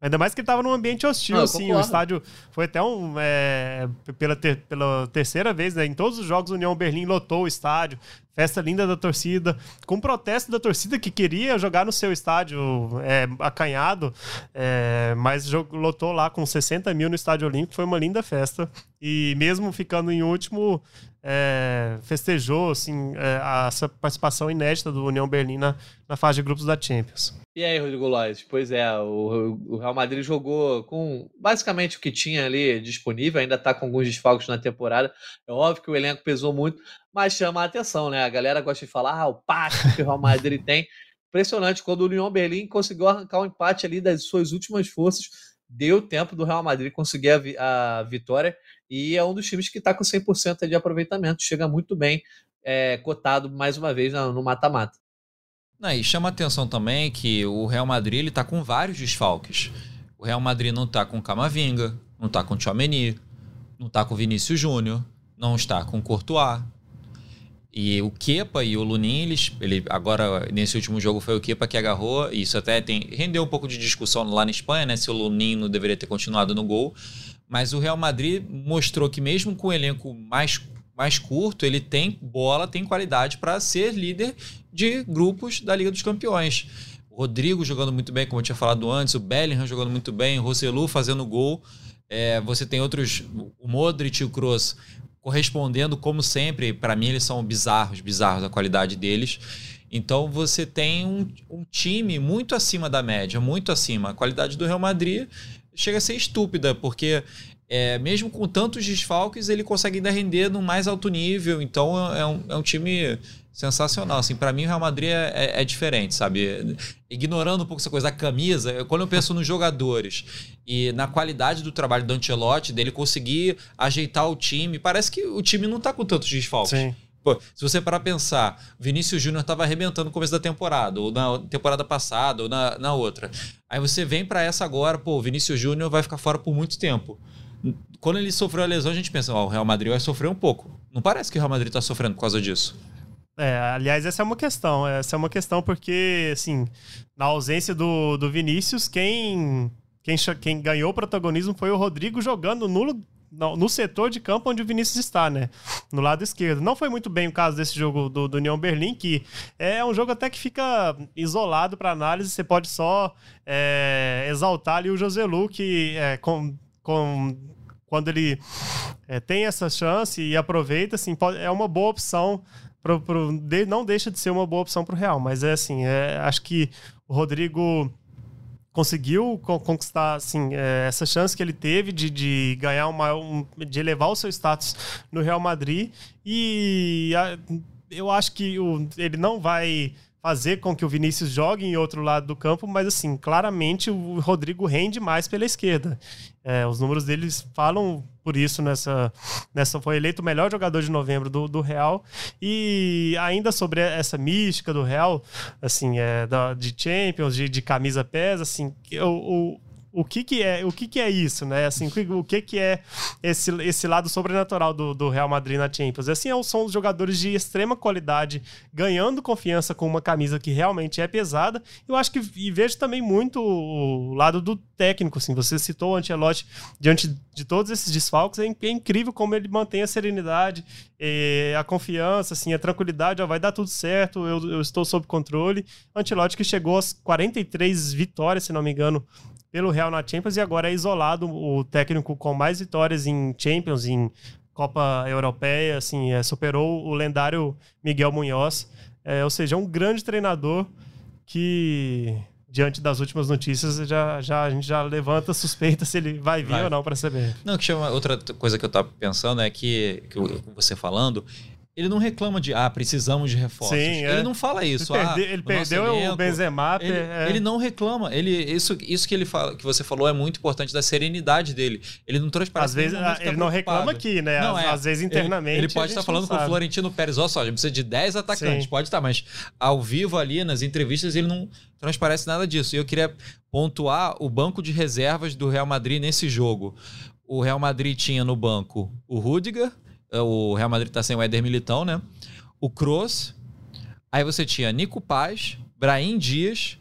Speaker 2: Ainda mais que ele estava num ambiente hostil, assim. O estádio foi até um. É, pela, ter, pela terceira vez, né? Em todos os jogos, o União Berlim lotou o estádio. Festa linda da torcida. Com protesto da torcida que queria jogar no seu estádio é, acanhado. É, mas lotou lá com 60 mil no Estádio Olímpico. Foi uma linda festa. E mesmo ficando em último, é, festejou assim, é, essa participação inédita do União Berlim na, na fase de grupos da Champions.
Speaker 1: E aí, Rodrigo Lois? Pois é, o, o, Real Madrid jogou com basicamente o que tinha ali disponível, ainda está com alguns desfalques na temporada. É óbvio que o elenco pesou muito, mas chama a atenção, né? A galera gosta de falar, ah, o pacto que o Real Madrid tem. impressionante. Quando o União Berlim conseguiu arrancar um empate ali das suas últimas forças, deu tempo do Real Madrid conseguir a, vi a vitória e é um dos times que está com 100% de aproveitamento. Chega muito bem, é, cotado mais uma vez no mata-mata.
Speaker 3: E chama atenção também que o Real Madrid ele tá com vários desfalques. O Real Madrid não está com Camavinga, não está com Tchouameni, não está com Vinícius Júnior, não está com Courtois. E o Kepa e o Lunin, eles, ele, agora nesse último jogo foi o Kepa que agarrou, e isso até tem, rendeu um pouco de discussão lá na Espanha, né? Se o Lunin não deveria ter continuado no gol. Mas o Real Madrid mostrou que mesmo com o elenco mais, mais curto, ele tem bola, tem qualidade para ser líder de grupos da Liga dos Campeões. O Rodrigo jogando muito bem, como eu tinha falado antes, o Bellingham jogando muito bem, o Roselu fazendo gol. É, você tem outros, o Modric e o Kroos correspondendo como sempre. Para mim, eles são bizarros, bizarros a qualidade deles. Então você tem um, um, time muito acima da média, muito acima. A qualidade do Real Madrid chega a ser estúpida, porque é, mesmo com tantos desfalques, ele consegue ainda render no mais alto nível. Então é um, é um time sensacional. Assim, para mim, o Real Madrid é, é, é, diferente, sabe? Ignorando um pouco essa coisa da camisa, quando eu penso nos jogadores e na qualidade do trabalho do Ancelotti, dele conseguir ajeitar o time, parece que o time não tá com tantos desfalques. Sim. Pô, se você parar pensar, Vinícius Júnior estava arrebentando no começo da temporada, ou na temporada passada, ou na, na outra. Aí você vem para essa agora, pô, Vinícius Júnior vai ficar fora por muito tempo. Quando ele sofreu a lesão, a gente pensa, ó, o Real Madrid vai sofrer um pouco. Não parece que o Real Madrid está sofrendo por causa disso.
Speaker 2: É, aliás, essa é uma questão. Essa é uma questão porque, assim, na ausência do, do Vinícius, quem, quem, quem ganhou o protagonismo foi o Rodrigo jogando no, no, no, setor de campo onde o Vinícius está, né? No lado esquerdo. Não foi muito bem o caso desse jogo do, do União Berlim, que é um jogo até que fica isolado para análise. Você pode só é, exaltar ali o Joselu, que é, com, com quando ele é, tem essa chance e aproveita, assim, pode, é uma boa opção pro, pro, de, não deixa de ser uma boa opção para o Real, mas é assim, é, acho que o Rodrigo conseguiu conquistar assim, é, essa chance que ele teve de, de ganhar uma, um, de elevar o seu status no Real Madrid e eu acho que o, ele não vai fazer com que o Vinícius jogue em outro lado do campo, mas assim, claramente o Rodrigo rende mais pela esquerda. É, os números deles falam por isso nessa, nessa foi eleito o melhor jogador de novembro do, do Real e ainda sobre essa mística do Real assim é da, de Champions de, de camisa pesa assim o, o que que é, o que que é isso, né? Assim, o que que é esse, esse lado sobrenatural do, do Real Madrid na Champions? Assim, é são os jogadores de extrema qualidade ganhando confiança com uma camisa que realmente é pesada. Eu acho que e vejo também muito o lado do técnico, assim. Você citou o Ancelotti diante de todos esses desfalques, é, é incrível como ele mantém a serenidade, a confiança, assim, a tranquilidade, ó, vai dar tudo certo, eu, eu estou sob controle. Ancelotti que chegou às 43 vitórias, se não me engano, pelo Real na Champions e agora é isolado o técnico com mais vitórias em Champions, em Copa Europeia, assim, é, superou o lendário Miguel Munhoz, é, ou seja, é um grande treinador que diante das últimas notícias já, já a gente já levanta suspeita se ele vai vir vai. ou não para saber.
Speaker 3: Não, que chama outra coisa que eu estava pensando é que, que você falando ele não reclama de, ah, precisamos de reforços. Sim, é. Ele não fala isso.
Speaker 2: Ele,
Speaker 3: ah,
Speaker 2: perde, ele perdeu elenco, o Benzema.
Speaker 3: Ele, é. ele, não reclama. Ele, isso, isso que, ele fala, que você falou é muito importante, da serenidade dele. Ele não transparece.
Speaker 2: Às vezes, tá ele não reclama aqui, né? Não, às, é. às vezes internamente.
Speaker 3: Ele, ele pode estar falando com o Florentino Pérez, ó só, a gente precisa de 10 atacantes. Sim. Pode estar, mas ao vivo ali, nas entrevistas, ele não transparece nada disso. E eu queria pontuar o banco de reservas do Real Madrid nesse jogo. O Real Madrid tinha no banco o Rudiger, o Real Madrid tá sem o Éder Militão, né? o Kroos, aí você tinha Nico Paz, Brahim Dias,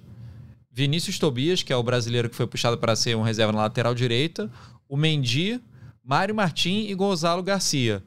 Speaker 3: Vinícius Tobias, que é o brasileiro que foi puxado para ser um reserva na lateral direita, o Mendy, Mário Martim e Gonzalo Garcia.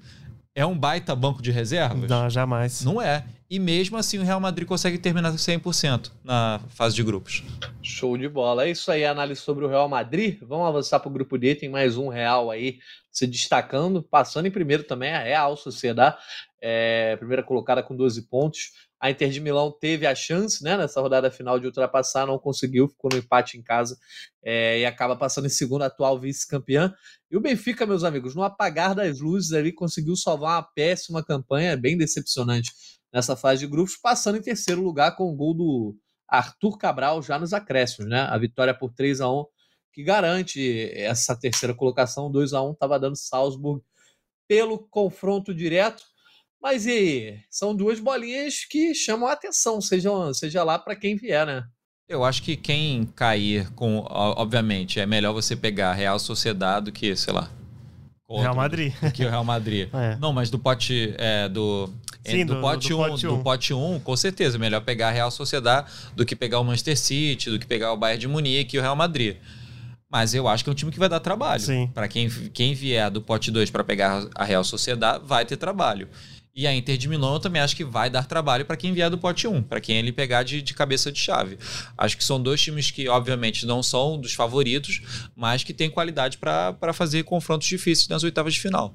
Speaker 3: É um baita banco de reservas?
Speaker 2: Não, jamais.
Speaker 3: Não é. E mesmo assim o Real Madrid consegue terminar 100% na fase de grupos.
Speaker 1: Show de bola. É isso aí, análise sobre o Real Madrid. Vamos avançar para o grupo D. Tem mais um Real aí se destacando. Passando em primeiro também a Real Sociedade é, primeira colocada com 12 pontos. A Inter de Milão teve a chance né, nessa rodada final de ultrapassar, não conseguiu, ficou no empate em casa é, e acaba passando em segundo, atual vice-campeã. E o Benfica, meus amigos, no apagar das luzes ali, conseguiu salvar uma péssima campanha, bem decepcionante nessa fase de grupos, passando em terceiro lugar com o gol do Arthur Cabral já nos acréscimos, né? A vitória por 3 a 1 que garante essa terceira colocação, 2 a 1 estava dando Salzburg pelo confronto direto. Mas e são duas bolinhas que chamam a atenção, seja, seja lá para quem vier, né?
Speaker 3: Eu acho que quem cair com. Obviamente, é melhor você pegar Real Sociedade do que, sei lá.
Speaker 2: Outro, Real Madrid.
Speaker 3: Do que o Real Madrid. É. Não, mas do pote. É, do, Sim, do, do, pote 1, um, pote do pote 1, um, com certeza. É melhor pegar a Real Sociedade do que pegar o Manchester City, do que pegar o Bayern de Munique e o Real Madrid. Mas eu acho que é um time que vai dar trabalho. Para quem, quem vier do pote 2 para pegar a Real Sociedade, vai ter trabalho. E a Inter de Milão eu também acho que vai dar trabalho para quem vier do pote 1, para quem ele pegar de, de cabeça de chave. Acho que são dois times que, obviamente, não são dos favoritos, mas que têm qualidade para fazer confrontos difíceis nas oitavas de final.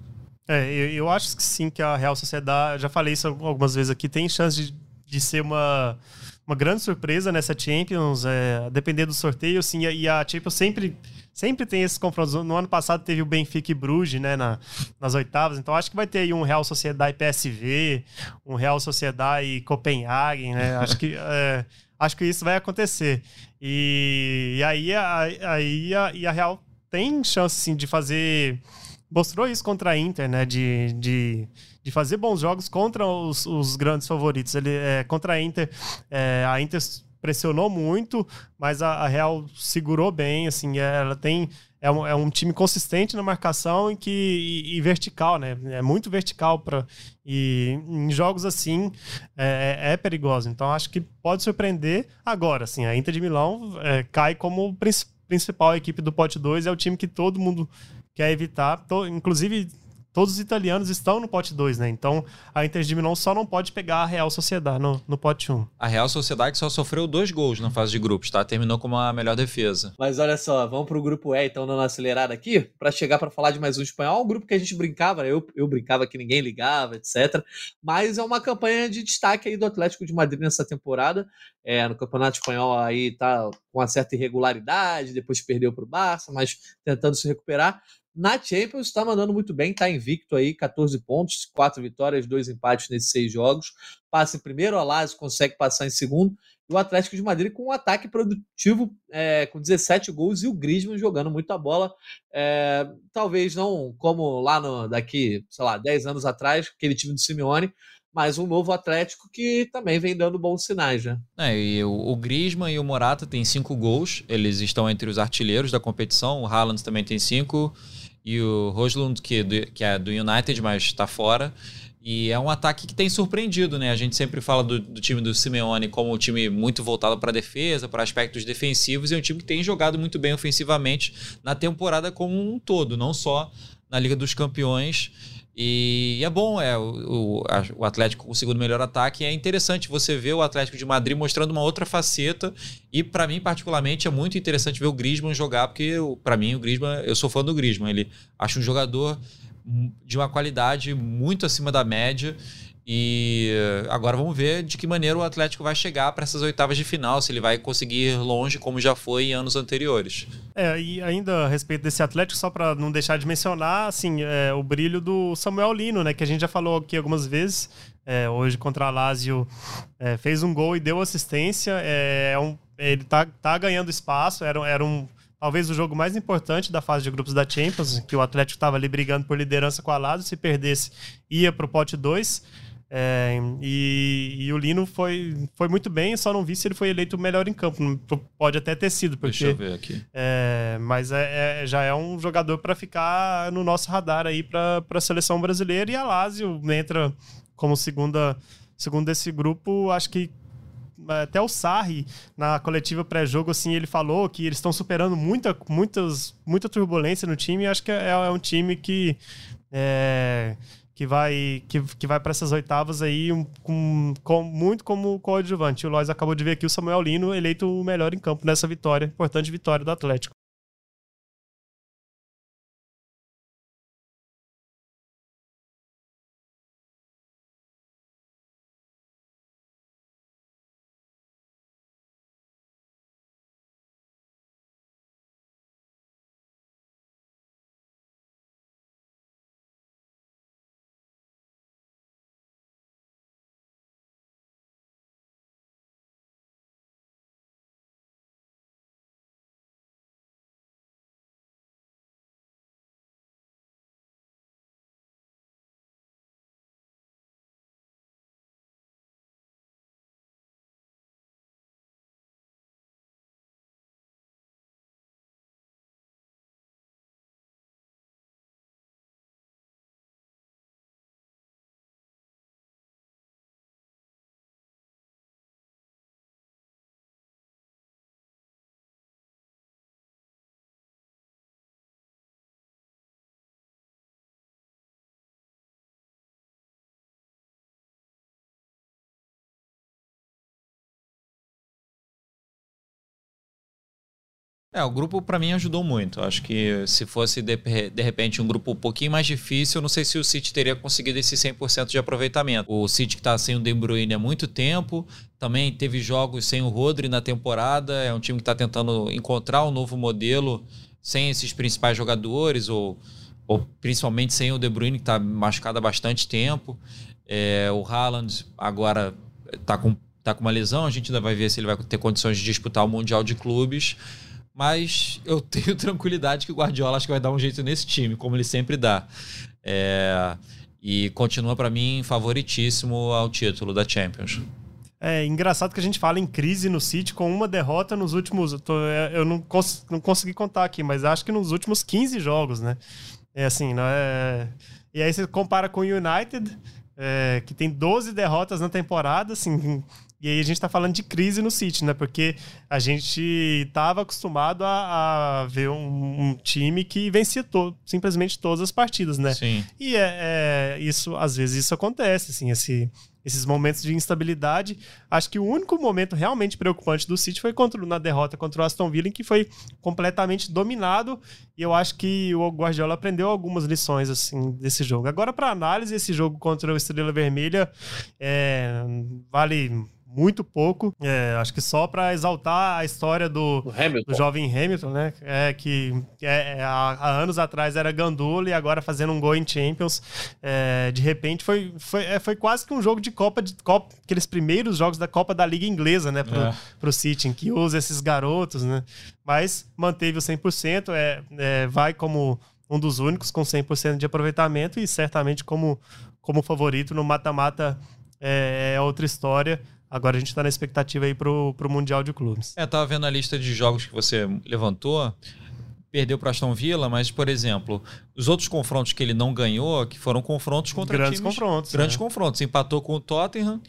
Speaker 2: É, eu, eu, acho que sim, que a Real Sociedade, já falei isso algumas vezes aqui, tem chance de, de ser uma, uma grande surpresa nessa Champions, é, depender do sorteio, sim, e a Champions sempre sempre tem esses confrontos. No ano passado teve o Benfica e Bruges, né, na, nas oitavas. Então acho que vai ter aí um Real Sociedade PSV, um Real Sociedade Copenhagen, né? Acho que é, acho que isso vai acontecer. E, e aí, a, aí a, e a Real tem chance sim de fazer mostrou isso contra a Inter, né? De, de, de fazer bons jogos contra os, os grandes favoritos. Ele é, contra a Inter, é, a Inter pressionou muito, mas a, a Real segurou bem, assim, ela tem é um, é um time consistente na marcação e que e, e vertical, né? É muito vertical para e em jogos assim é, é, é, perigoso. Então acho que pode surpreender agora, assim, a Inter de Milão é, cai como principal equipe do pote 2, é o time que todo mundo quer evitar, to, inclusive todos os italianos estão no pote 2, né? Então a Inter de Milão só não pode pegar a Real Sociedade no, no pote 1. Um.
Speaker 3: A Real Sociedade só sofreu dois gols na fase de grupos, tá? Terminou com uma melhor defesa.
Speaker 1: Mas olha só, vamos pro grupo E, então, dando uma acelerada aqui, para chegar para falar de mais um espanhol. Um grupo que a gente brincava, eu, eu brincava que ninguém ligava, etc. Mas é uma campanha de destaque aí do Atlético de Madrid nessa temporada. É, no Campeonato Espanhol aí tá com uma certa irregularidade, depois perdeu para o Barça, mas tentando se recuperar. Na Champions está mandando muito bem, está invicto aí, 14 pontos, 4 vitórias, 2 empates nesses 6 jogos. Passa em primeiro, a Lazio consegue passar em segundo. E o Atlético de Madrid com um ataque produtivo, é, com 17 gols, e o Griezmann jogando muita bola. É, talvez não como lá no, daqui, sei lá, 10 anos atrás, aquele time do Simeone, mas um novo Atlético que também vem dando bons sinais, né?
Speaker 3: É, e o, o Griezmann e o Morata têm cinco gols, eles estão entre os artilheiros da competição, o Haaland também tem cinco, e o Roslund, que, é que é do United, mas está fora. E é um ataque que tem surpreendido, né? A gente sempre fala do, do time do Simeone como um time muito voltado para a defesa, para aspectos defensivos, e é um time que tem jogado muito bem ofensivamente na temporada como um todo, não só na Liga dos Campeões. E é bom, é o, o, Atlético com o segundo melhor ataque. É interessante você ver o Atlético de Madrid mostrando uma outra faceta. E para mim, particularmente, é muito interessante ver o Griezmann jogar, porque para mim, o Griezmann, eu sou fã do Griezmann. Ele acho um jogador de uma qualidade muito acima da média. E agora vamos ver de que maneira o Atlético vai chegar para essas oitavas de final, se ele vai conseguir ir longe como já foi em anos anteriores.
Speaker 2: É, e ainda a respeito desse Atlético, só para não deixar de mencionar, assim, é, o brilho do Samuel Lino, né, que a gente já falou aqui algumas vezes. É, hoje contra a Lazio é, fez um gol e deu assistência. É, é um, ele tá, tá ganhando espaço, era, era um talvez o jogo mais importante da fase de grupos da Champions, que o Atlético estava ali brigando por liderança com a Lazio, se perdesse ia para o pote 2. É, e, e, o Lino foi, foi muito bem, só não vi se ele foi eleito o melhor em campo. Pode até ter sido, porque.
Speaker 3: Deixa eu ver aqui.
Speaker 2: É, mas é, é, já é um jogador para ficar no nosso radar aí para a seleção brasileira. E a Lazio entra como segunda, segundo desse grupo. Acho que até o Sarri, na coletiva pré-jogo, assim, ele falou que eles estão superando muita, muitas, muita turbulência no time. E acho que é, é um time que. É, que vai que, que vai para essas oitavas aí um, com, com, muito como coadjuvante. O Lois acabou de ver aqui o Samuel Lino eleito o melhor em campo nessa vitória, importante vitória do Atlético.
Speaker 3: É, o grupo para mim ajudou muito. Acho que se fosse de, de, repente um grupo um pouquinho mais difícil, eu não sei se o City teria conseguido esse 100% de aproveitamento. O City que está sem o De Bruyne há muito tempo, também teve jogos sem o Rodri na temporada, é um time que está tentando encontrar um novo modelo sem esses principais jogadores ou, ou principalmente sem o De Bruyne que está machucado há bastante tempo. É, o Haaland agora está com, tá com uma lesão, a gente ainda vai ver se ele vai ter condições de disputar o Mundial de Clubes mas eu tenho tranquilidade que o Guardiola acho que vai dar um jeito nesse time, como ele sempre dá. É, e continua para mim favoritíssimo ao título da Champions.
Speaker 2: É engraçado que a gente fala em crise no City com uma derrota nos últimos. Eu, é, não, cons, não consegui contar aqui, mas acho que nos últimos 15 jogos, né? É assim, não é. E aí você compara com o United, é, que tem 12 derrotas na temporada, assim, e aí a gente está falando de crise no City, né? Porque a gente estava acostumado a, a ver um, um, time que vencia to simplesmente todas as partidas, né?
Speaker 3: Sim.
Speaker 2: E é, é, isso, às vezes isso acontece, assim, esse, esses momentos de instabilidade. Acho que o único momento realmente preocupante do City foi contra, na derrota contra o Aston Villa, em que foi completamente dominado. E eu acho que o Guardiola aprendeu algumas lições assim desse jogo. Agora, para análise, esse jogo contra o Estrela Vermelha é, vale muito pouco. É, acho que só para exaltar a história do, do, jovem Hamilton, né? É, que é, é, há, há, anos atrás era Gandula e agora fazendo um gol em Champions. É, de repente foi, foi, é, foi quase que um jogo de Copa, de Copa, aqueles primeiros jogos da Copa da Liga Inglesa, né? Pro, é. pro City, em que usa esses garotos, né? Mas manteve o 100%, é, é, vai como um dos únicos com 100% de aproveitamento e certamente como, como favorito no mata-mata é, é outra história. Agora a gente está na expectativa aí pro, pro Mundial de Clubes.
Speaker 3: É, tava vendo a lista de jogos que você levantou. Perdeu para Aston Villa, mas, por exemplo, os outros confrontos que ele não ganhou, que foram confrontos contra
Speaker 2: grandes
Speaker 3: times,
Speaker 2: confrontos.
Speaker 3: Grandes é. confrontos. Empatou com o Tottenham,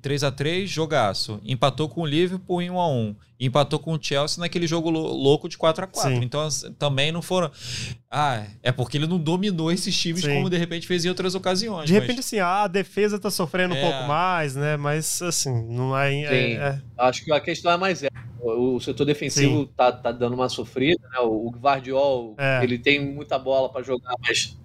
Speaker 3: 3 a 3 jogaço. Empatou com o Liverpool em 1 a 1 Empatou com o Chelsea naquele jogo louco de 4 a 4 Sim. Então também não foram. Ah, é porque ele não dominou esses times Sim. como de repente fez em outras ocasiões.
Speaker 2: De mas... repente, assim, a defesa tá sofrendo é... um pouco mais, né? Mas assim, não é. é,
Speaker 1: é... Acho que a questão é mais essa. O setor defensivo tá, tá dando uma sofrida, né? O Guardiol, é. ele tem muita bola para jogar, mas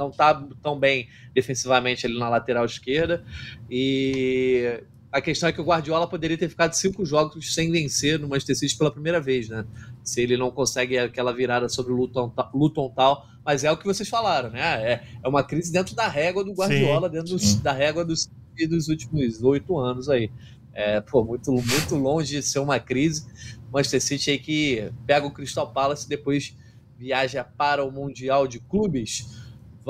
Speaker 1: não está tão bem defensivamente ali na lateral esquerda. E a questão é que o Guardiola poderia ter ficado cinco jogos sem vencer no Manchester City pela primeira vez, né? Se ele não consegue aquela virada sobre o Luton, Luton tal. Mas é o que vocês falaram, né? É, é uma crise dentro da régua do Guardiola, sim, dentro sim. da régua dos, dos últimos oito anos aí. É, pô, muito, muito longe de ser uma crise. Manchester City aí que pega o Crystal Palace e depois viaja para o Mundial de Clubes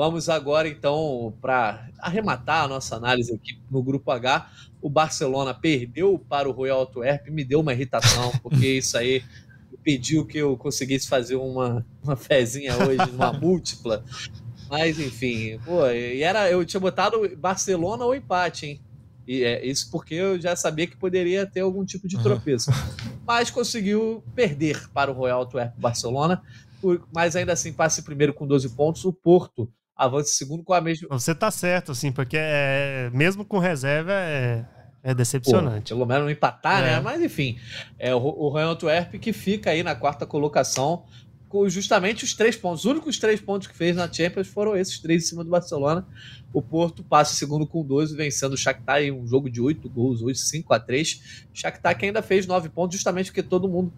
Speaker 1: Vamos agora então para arrematar a nossa análise aqui no grupo H. O Barcelona perdeu para o Royal Antwerp, me deu uma irritação, porque isso aí pediu que eu conseguisse fazer uma, uma fezinha hoje, uma múltipla. Mas enfim, pô, e era, eu tinha botado Barcelona ou empate, hein? E é isso porque eu já sabia que poderia ter algum tipo de tropeço. Mas conseguiu perder para o Royal Antwerp Barcelona, mas ainda assim passe primeiro com 12 pontos. O Porto avance segundo com a mesma.
Speaker 2: Você tá certo, assim, porque é, mesmo com reserva é, é decepcionante.
Speaker 1: Pô, pelo menos não empatar, né? é. né? Mas enfim, é o, o Royal Antwerp que fica aí na quarta colocação com justamente os três pontos. Os únicos três pontos que fez na Champions foram esses três em cima do Barcelona. O Porto passa segundo com 12, vencendo o Shakhtar em um jogo de oito gols, hoje 5 a 3 Shakhtar que ainda fez nove pontos, justamente porque todo mundo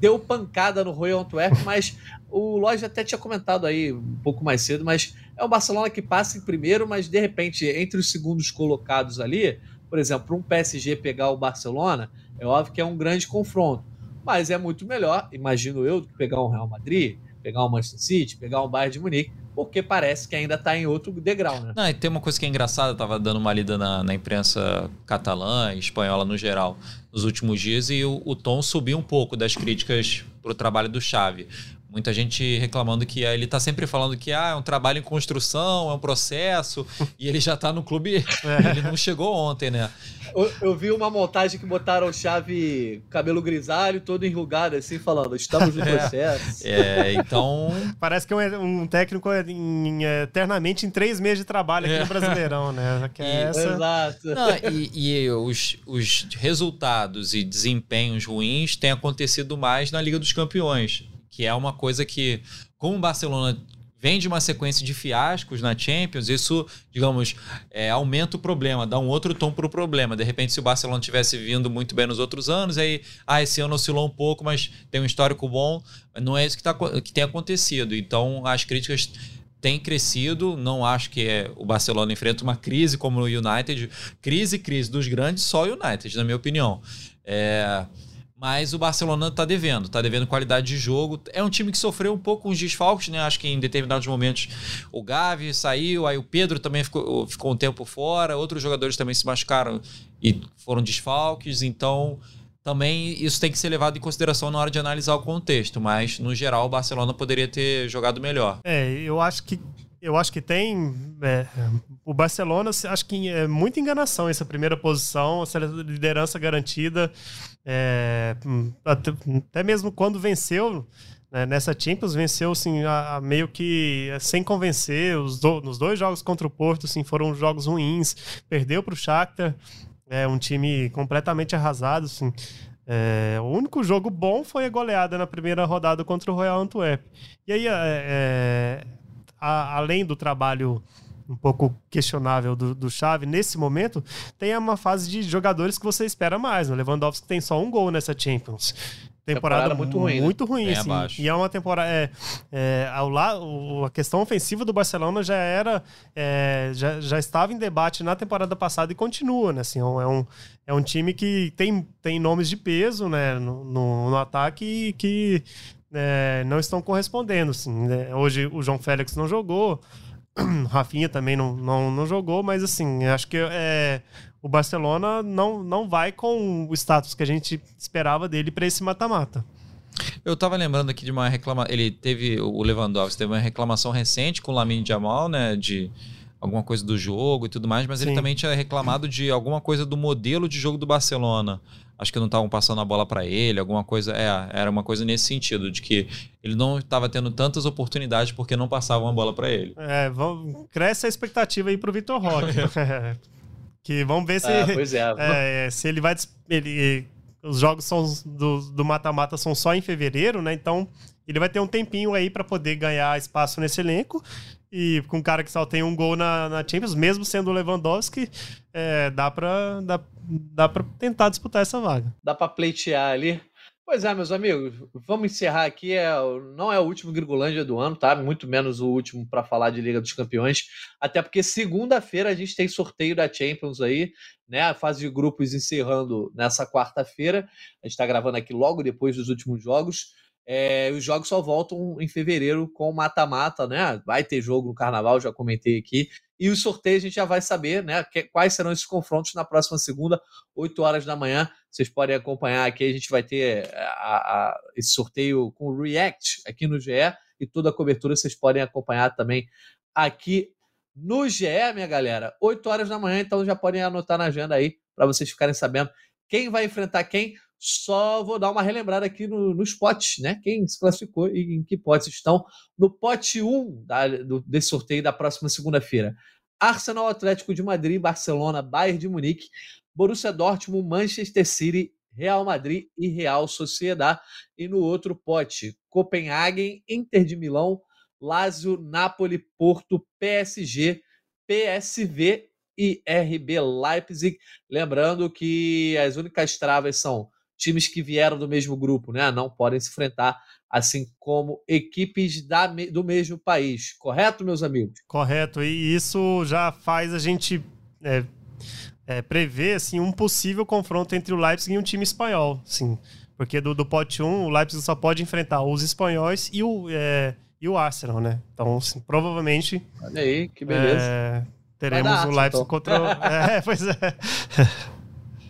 Speaker 1: deu pancada no Royal Antwerp, mas o Lodge até tinha comentado aí um pouco mais cedo, mas é o Barcelona que passa em primeiro, mas de repente, entre os segundos colocados ali, por exemplo, um PSG pegar o Barcelona, é óbvio que é um grande confronto, mas é muito melhor, imagino eu, do que pegar um Real Madrid, pegar um Manchester City, pegar um Bayern de Munique, porque parece que ainda está em outro degrau, né?
Speaker 3: Não, e tem uma coisa que é engraçada, eu tava dando uma lida na, na imprensa catalã espanhola no geral nos últimos dias e o, o tom subiu um pouco das críticas pro trabalho do Xavi. Muita gente reclamando que ele está sempre falando que ah, é um trabalho em construção, é um processo, e ele já está no clube, é. ele não chegou ontem, né?
Speaker 1: Eu, eu, vi uma montagem que botaram Chave cabelo grisalho, todo enrugado, assim, falando, estamos no é. processo.
Speaker 3: É, então.
Speaker 2: Parece que é um, um técnico em, eternamente em três meses de trabalho aqui é. no Brasileirão, né? Que é e, essa...
Speaker 1: Exato.
Speaker 3: Não, e, e os, os resultados e desempenhos ruins têm acontecido mais na Liga dos Campeões que é uma coisa que, como o Barcelona vem de uma sequência de fiascos na Champions, isso, digamos, é, aumenta o problema, dá um outro tom para o problema. De repente, se o Barcelona tivesse vindo muito bem nos outros anos, aí, ah, esse ano oscilou um pouco, mas tem um histórico bom, não é isso que, tá, que tem acontecido. Então, as críticas têm crescido, não acho que é, o Barcelona enfrenta uma crise como o United, crise, crise dos grandes, só o United, na minha opinião. É, mas o Barcelona está devendo, está devendo qualidade de jogo. É um time que sofreu um pouco com os desfalques, né? Acho que em determinados momentos o Gavi saiu, aí o Pedro também ficou, ficou um tempo fora, outros jogadores também se machucaram e foram desfalques, então também isso tem que ser levado em consideração na hora de analisar o contexto, mas no geral o Barcelona poderia ter jogado melhor.
Speaker 2: É, eu acho que eu acho que tem. É, o Barcelona, acho que é muita enganação essa primeira posição, essa liderança garantida. É, até, até, mesmo quando venceu né, nessa Champions, venceu assim, a, a meio que sem convencer. Os do, nos dois jogos contra o Porto assim, foram jogos ruins. Perdeu para o Shakhtar, é um time completamente arrasado. Assim. É, o único jogo bom foi a goleada na primeira rodada contra o Royal Antwerp. E aí, é, é a, além do trabalho um pouco questionável do, do Xavi nesse momento, tem uma fase de jogadores que você espera mais. O Lewandowski tem só um gol nessa Champions. Temporada, temporada muito ruim. Muito né? ruim, é assim. E é uma temporada. É, é, ao lado, a questão ofensiva do Barcelona já era. É, já, já estava em debate na temporada passada e continua, né? Assim, é, um, é um time que tem, tem nomes de peso né, no, no, no ataque e que é, não estão correspondendo. Assim, né? Hoje o João Félix não jogou, Rafinha também não, não, não jogou, mas assim, acho que é, o Barcelona não, não vai com o status que a gente esperava dele para esse mata-mata.
Speaker 3: Eu tava lembrando aqui de uma reclamação. Ele teve. O Lewandowski teve uma reclamação recente com o Lamine Jamal, né? De alguma coisa do jogo e tudo mais, mas Sim. ele também tinha reclamado de alguma coisa do modelo de jogo do Barcelona acho que não estavam passando a bola para ele, alguma coisa. É, era uma coisa nesse sentido, de que ele não estava tendo tantas oportunidades porque não passavam a bola para ele.
Speaker 2: É, vamos, cresce a expectativa aí pro Vitor Roque. que vamos ver se,
Speaker 1: ah, pois é.
Speaker 2: é, se ele vai. Ele, os jogos são do mata-mata são só em fevereiro, né? Então ele vai ter um tempinho aí para poder ganhar espaço nesse elenco. E com um cara que só tem um gol na, na Champions, mesmo sendo o Lewandowski, é, dá para dá, dá tentar disputar essa vaga.
Speaker 1: Dá para pleitear ali. Pois é, meus amigos, vamos encerrar aqui. É, não é o último Gringolândia do ano, tá? Muito menos o último para falar de Liga dos Campeões. Até porque segunda-feira a gente tem sorteio da Champions aí, né? A fase de grupos encerrando nessa quarta-feira. A gente está gravando aqui logo depois dos últimos jogos. É, os jogos só voltam em fevereiro com mata-mata, né? Vai ter jogo no carnaval, já comentei aqui. E o sorteio a gente já vai saber, né? Quais serão esses confrontos na próxima segunda, 8 horas da manhã. Vocês podem acompanhar aqui. A gente vai ter é, a, a, esse sorteio com o React aqui no GE e toda a cobertura vocês podem acompanhar também aqui no GE, minha galera. 8 horas da manhã, então já podem anotar na agenda aí para vocês ficarem sabendo quem vai enfrentar quem só vou dar uma relembrada aqui no, nos potes, né? Quem se classificou e em que potes estão no pote 1 da, do, desse sorteio da próxima segunda-feira. Arsenal Atlético de Madrid, Barcelona, Bayern de Munique, Borussia Dortmund, Manchester City, Real Madrid e Real Sociedad. E no outro pote, Copenhagen, Inter de Milão, Lazio, Napoli, Porto, PSG, PSV e RB Leipzig. Lembrando que as únicas travas são times que vieram do mesmo grupo, né? Não podem se enfrentar, assim como equipes da, do mesmo país. Correto, meus amigos?
Speaker 2: Correto. E isso já faz a gente é, é, prever assim, um possível confronto entre o Leipzig e um time espanhol. Sim. Porque do, do pote 1, o Leipzig só pode enfrentar os espanhóis e o, é, e o Arsenal, né? Então, assim, provavelmente.
Speaker 1: Olha aí, que beleza. É,
Speaker 2: teremos o Leipzig então. contra. é, pois é.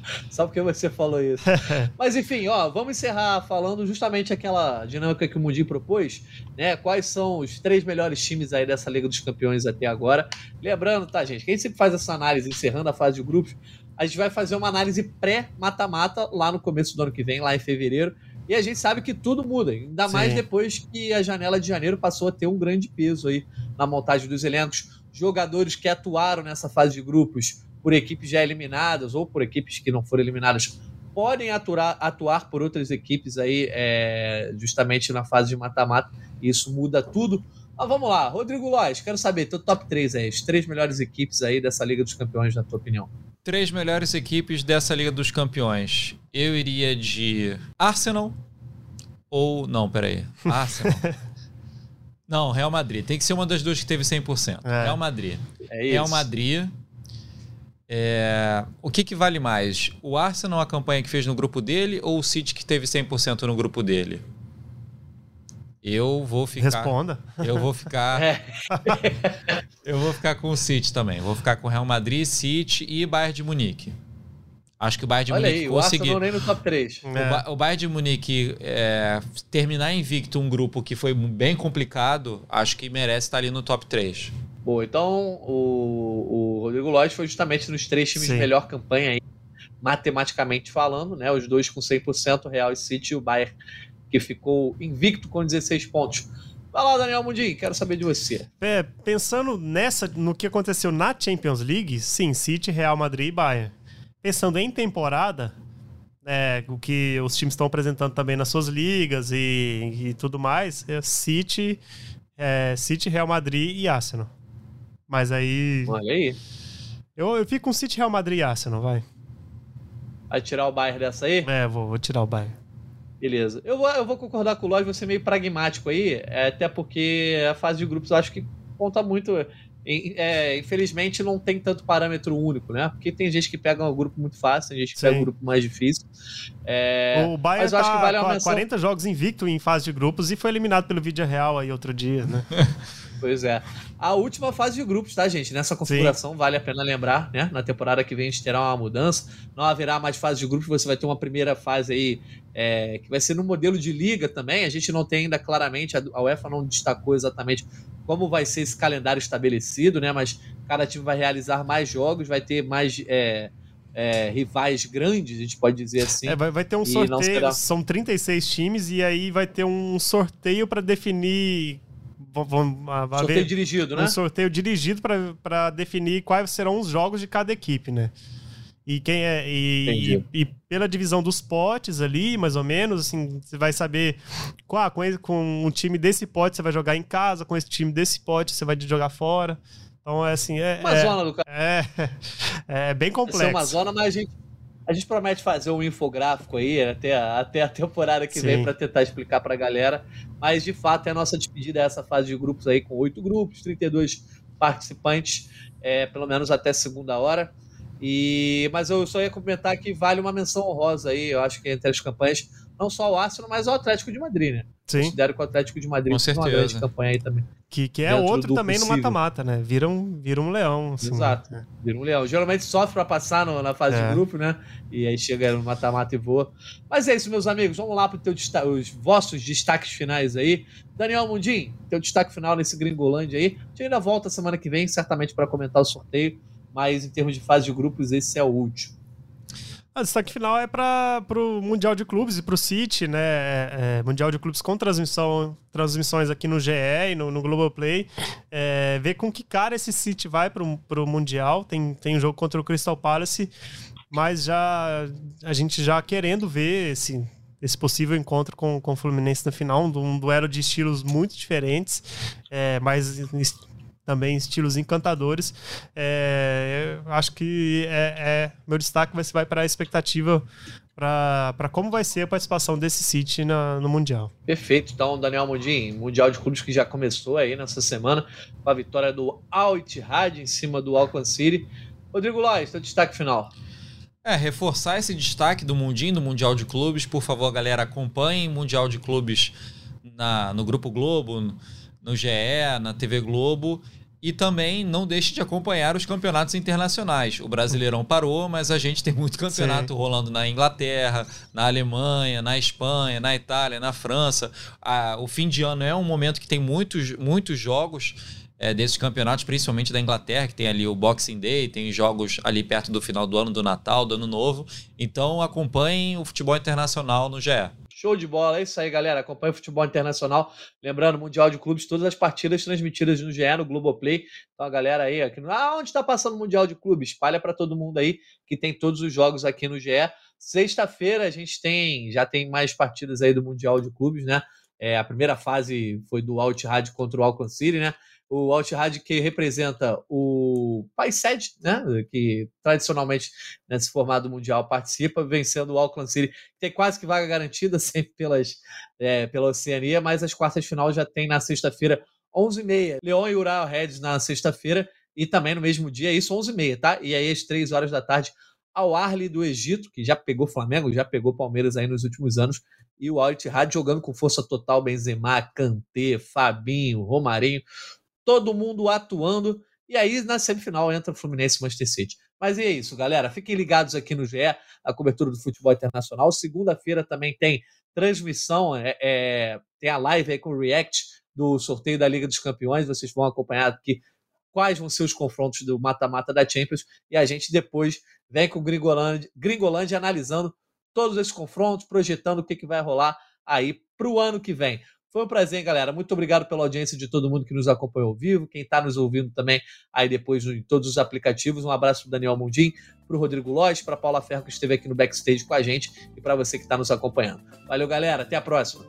Speaker 1: Só porque você falou isso. Mas enfim, ó, vamos encerrar falando justamente aquela dinâmica que o Mundi propôs, né? Quais são os três melhores times aí dessa Liga dos Campeões até agora. Lembrando, tá, gente? Quem sempre faz essa análise encerrando a fase de grupos, a gente vai fazer uma análise pré-mata-mata lá no começo do ano que vem, lá em fevereiro. E a gente sabe que tudo muda, ainda Sim. mais depois que a janela de janeiro passou a ter um grande peso aí na montagem dos elencos. Jogadores que atuaram nessa fase de grupos por equipes já eliminadas ou por equipes que não foram eliminadas podem atuar, atuar por outras equipes aí, é, justamente na fase de mata-mata. Isso muda tudo. Mas vamos lá, Rodrigo Lois, quero saber, teu top 3 aí, as três melhores equipes aí dessa Liga dos Campeões, na tua opinião.
Speaker 3: Três melhores equipes dessa Liga dos Campeões. Eu iria de Arsenal ou. Não, peraí. Arsenal. não, Real Madrid. Tem que ser uma das duas que teve 100%. É. Real Madrid. É isso. Real Madrid. É... O que, que vale mais? O Arsenal, a campanha que fez no grupo dele, ou o City que teve 100% no grupo dele? Eu vou ficar.
Speaker 2: Responda.
Speaker 3: Eu vou ficar. É. eu vou ficar com o City também. Vou ficar com Real Madrid, City e Bayern de Munique. Acho que o Bayern de
Speaker 1: Olha
Speaker 3: Munique
Speaker 1: aí, conseguir. O nem no top 3.
Speaker 3: É. O, ba o, Bayern de Munique é, terminar invicto um grupo que foi bem complicado, acho que merece estar ali no top 3.
Speaker 1: Bom, então o, o Rodrigo Lodge foi justamente nos três times Sim. de melhor campanha aí, matematicamente falando, né? Os dois com 100%, Real e City, e o Bayern que ficou invicto com 16 pontos. Vai lá, Daniel Mundim, quero saber de você.
Speaker 2: É, pensando nessa, no que aconteceu na Champions League, sim, City, Real Madrid e Bayern. Pensando em temporada, é, o que os times estão apresentando também nas suas ligas e, e tudo mais, é City, é, City, Real Madrid e Arsenal. Mas aí.
Speaker 1: Olha aí.
Speaker 2: Eu, eu fico com City, Real Madrid e Arsenal, vai.
Speaker 1: Vai tirar o Bayern dessa aí?
Speaker 2: É, vou, vou tirar o Bayern.
Speaker 1: Beleza. Eu vou, eu vou concordar com o Lodge, você meio pragmático aí, é, até porque a fase de grupos eu acho que conta muito. É, infelizmente não tem tanto parâmetro único, né? Porque tem gente que pega um grupo muito fácil, tem gente que Sim. pega um grupo mais difícil. É,
Speaker 2: o Bayern mas eu tá acho que vale uma menção... 40 jogos invicto em fase de grupos e foi eliminado pelo Vídeo Real aí outro dia, né?
Speaker 1: Pois é. A última fase de grupos, tá, gente? Nessa configuração, Sim. vale a pena lembrar, né? Na temporada que vem a gente terá uma mudança. Não haverá mais fase de grupos, você vai ter uma primeira fase aí é, que vai ser no modelo de liga também. A gente não tem ainda claramente, a UEFA não destacou exatamente como vai ser esse calendário estabelecido, né? Mas cada time vai realizar mais jogos, vai ter mais. É, é, rivais grandes, a gente pode dizer assim.
Speaker 2: É, vai, vai ter um sorteio, será... são 36 times, e aí vai ter um sorteio para definir
Speaker 1: vão, sorteio haver dirigido, né?
Speaker 2: Um sorteio dirigido para definir quais serão os jogos de cada equipe, né? E quem é. E, e, e, pela divisão dos potes ali, mais ou menos, assim, você vai saber ah, com, com um time desse pote você vai jogar em casa, com esse time desse pote você vai jogar fora. Então é assim. É,
Speaker 1: uma
Speaker 2: é,
Speaker 1: zona do cara.
Speaker 2: É, é bem complexo. É
Speaker 1: uma zona, mas a gente a gente promete fazer um infográfico aí até, até a temporada que Sim. vem para tentar explicar para a galera. Mas de fato é a nossa despedida essa fase de grupos aí com oito grupos, 32 participantes, é, pelo menos até segunda hora. E mas eu só ia comentar que vale uma menção honrosa aí, eu acho que entre as campanhas não só o Arsenal, mas o Atlético de Madrid, né?
Speaker 2: Sim.
Speaker 1: Considero que o Atlético de Madrid
Speaker 3: certeza. uma grande
Speaker 1: campanha aí também.
Speaker 2: Que, que é outro também possível. no mata-mata, né? Vira um, vira um leão. Assim,
Speaker 1: Exato.
Speaker 2: Né?
Speaker 1: Vira um leão. Geralmente sofre para passar no, na fase é. de grupo, né? E aí chega no mata-mata e voa. Mas é isso, meus amigos. Vamos lá para os vossos destaques finais aí. Daniel Mundim, teu destaque final nesse Gringolândia aí. A gente ainda volta semana que vem, certamente, para comentar o sorteio. Mas em termos de fase de grupos, esse é o último.
Speaker 2: O destaque final é para o Mundial de Clubes e para o City, né? É, é, Mundial de Clubes com transmissão, transmissões aqui no GE e no, no Globoplay. É, ver com que cara esse City vai para o Mundial. Tem, tem um jogo contra o Crystal Palace, mas já a gente já querendo ver esse, esse possível encontro com, com o Fluminense na final, um, um duelo de estilos muito diferentes, é, mas também estilos encantadores. É, acho que é, é, meu destaque vai, vai para a expectativa para como vai ser a participação desse City na, no Mundial.
Speaker 1: Perfeito. Então, Daniel Mundim, Mundial de Clubes que já começou aí nessa semana, com a vitória do Al Ittihad em cima do Alcan City. Rodrigo Lois, seu destaque final.
Speaker 3: É, reforçar esse destaque do Mundinho, do Mundial de Clubes. Por favor, galera, acompanhem Mundial de Clubes na, no Grupo Globo, no GE, na TV Globo. E também não deixe de acompanhar os campeonatos internacionais. O Brasileirão parou, mas a gente tem muito campeonato Sim. rolando na Inglaterra, na Alemanha, na Espanha, na Itália, na França. Ah, o fim de ano é um momento que tem muitos, muitos jogos é, desses campeonatos, principalmente da Inglaterra, que tem ali o Boxing Day, tem jogos ali perto do final do ano, do Natal, do Ano Novo. Então acompanhem o futebol internacional no GE.
Speaker 1: Show de bola, é isso aí, galera. Acompanha o futebol internacional. Lembrando, Mundial de Clubes, todas as partidas transmitidas no GE, no Globoplay. Então, a galera aí, aqui ah, onde está passando o Mundial de Clubes? Espalha para todo mundo aí que tem todos os jogos aqui no GE. Sexta-feira a gente tem, já tem mais partidas aí do Mundial de Clubes, né? É, a primeira fase foi do Alt Rádio contra o Alcon City, né? O Al-Ittihad que representa o país sede, né, que tradicionalmente nesse formato mundial participa, vencendo o Auckland City, que tem quase que vaga garantida sempre pelas, é, pela Oceania, mas as quartas de final já tem na sexta-feira 11h30. Leão e Ural Reds na sexta-feira e também no mesmo dia, isso 11h30, tá? E aí às 3 horas da tarde, ao Arli do Egito, que já pegou Flamengo, já pegou Palmeiras aí nos últimos anos, e o Al-Ittihad jogando com força total, Benzema, Kanté, Fabinho, Romarinho, todo mundo atuando. E aí, na semifinal, entra o Fluminense e Manchester City. Mas é isso, galera. Fiquem ligados aqui no GE, a cobertura do futebol internacional. Segunda-feira também tem transmissão, é, é, tem a live aí com o React do sorteio da Liga dos Campeões. Vocês vão acompanhar aqui quais vão ser os confrontos do mata-mata da Champions. E a gente depois vem com o Gringolândia, Gringolândia analisando todos esses confrontos, projetando o que, que vai rolar aí para o ano que vem. Foi um prazer, hein, galera. Muito obrigado pela audiência de todo mundo que nos acompanhou ao vivo, quem está nos ouvindo também aí depois em todos os aplicativos. Um abraço para Daniel Mundim, para o Rodrigo Lóis, para Paula Ferro, que esteve aqui no backstage com a gente, e para você que está nos acompanhando. Valeu, galera. Até a próxima.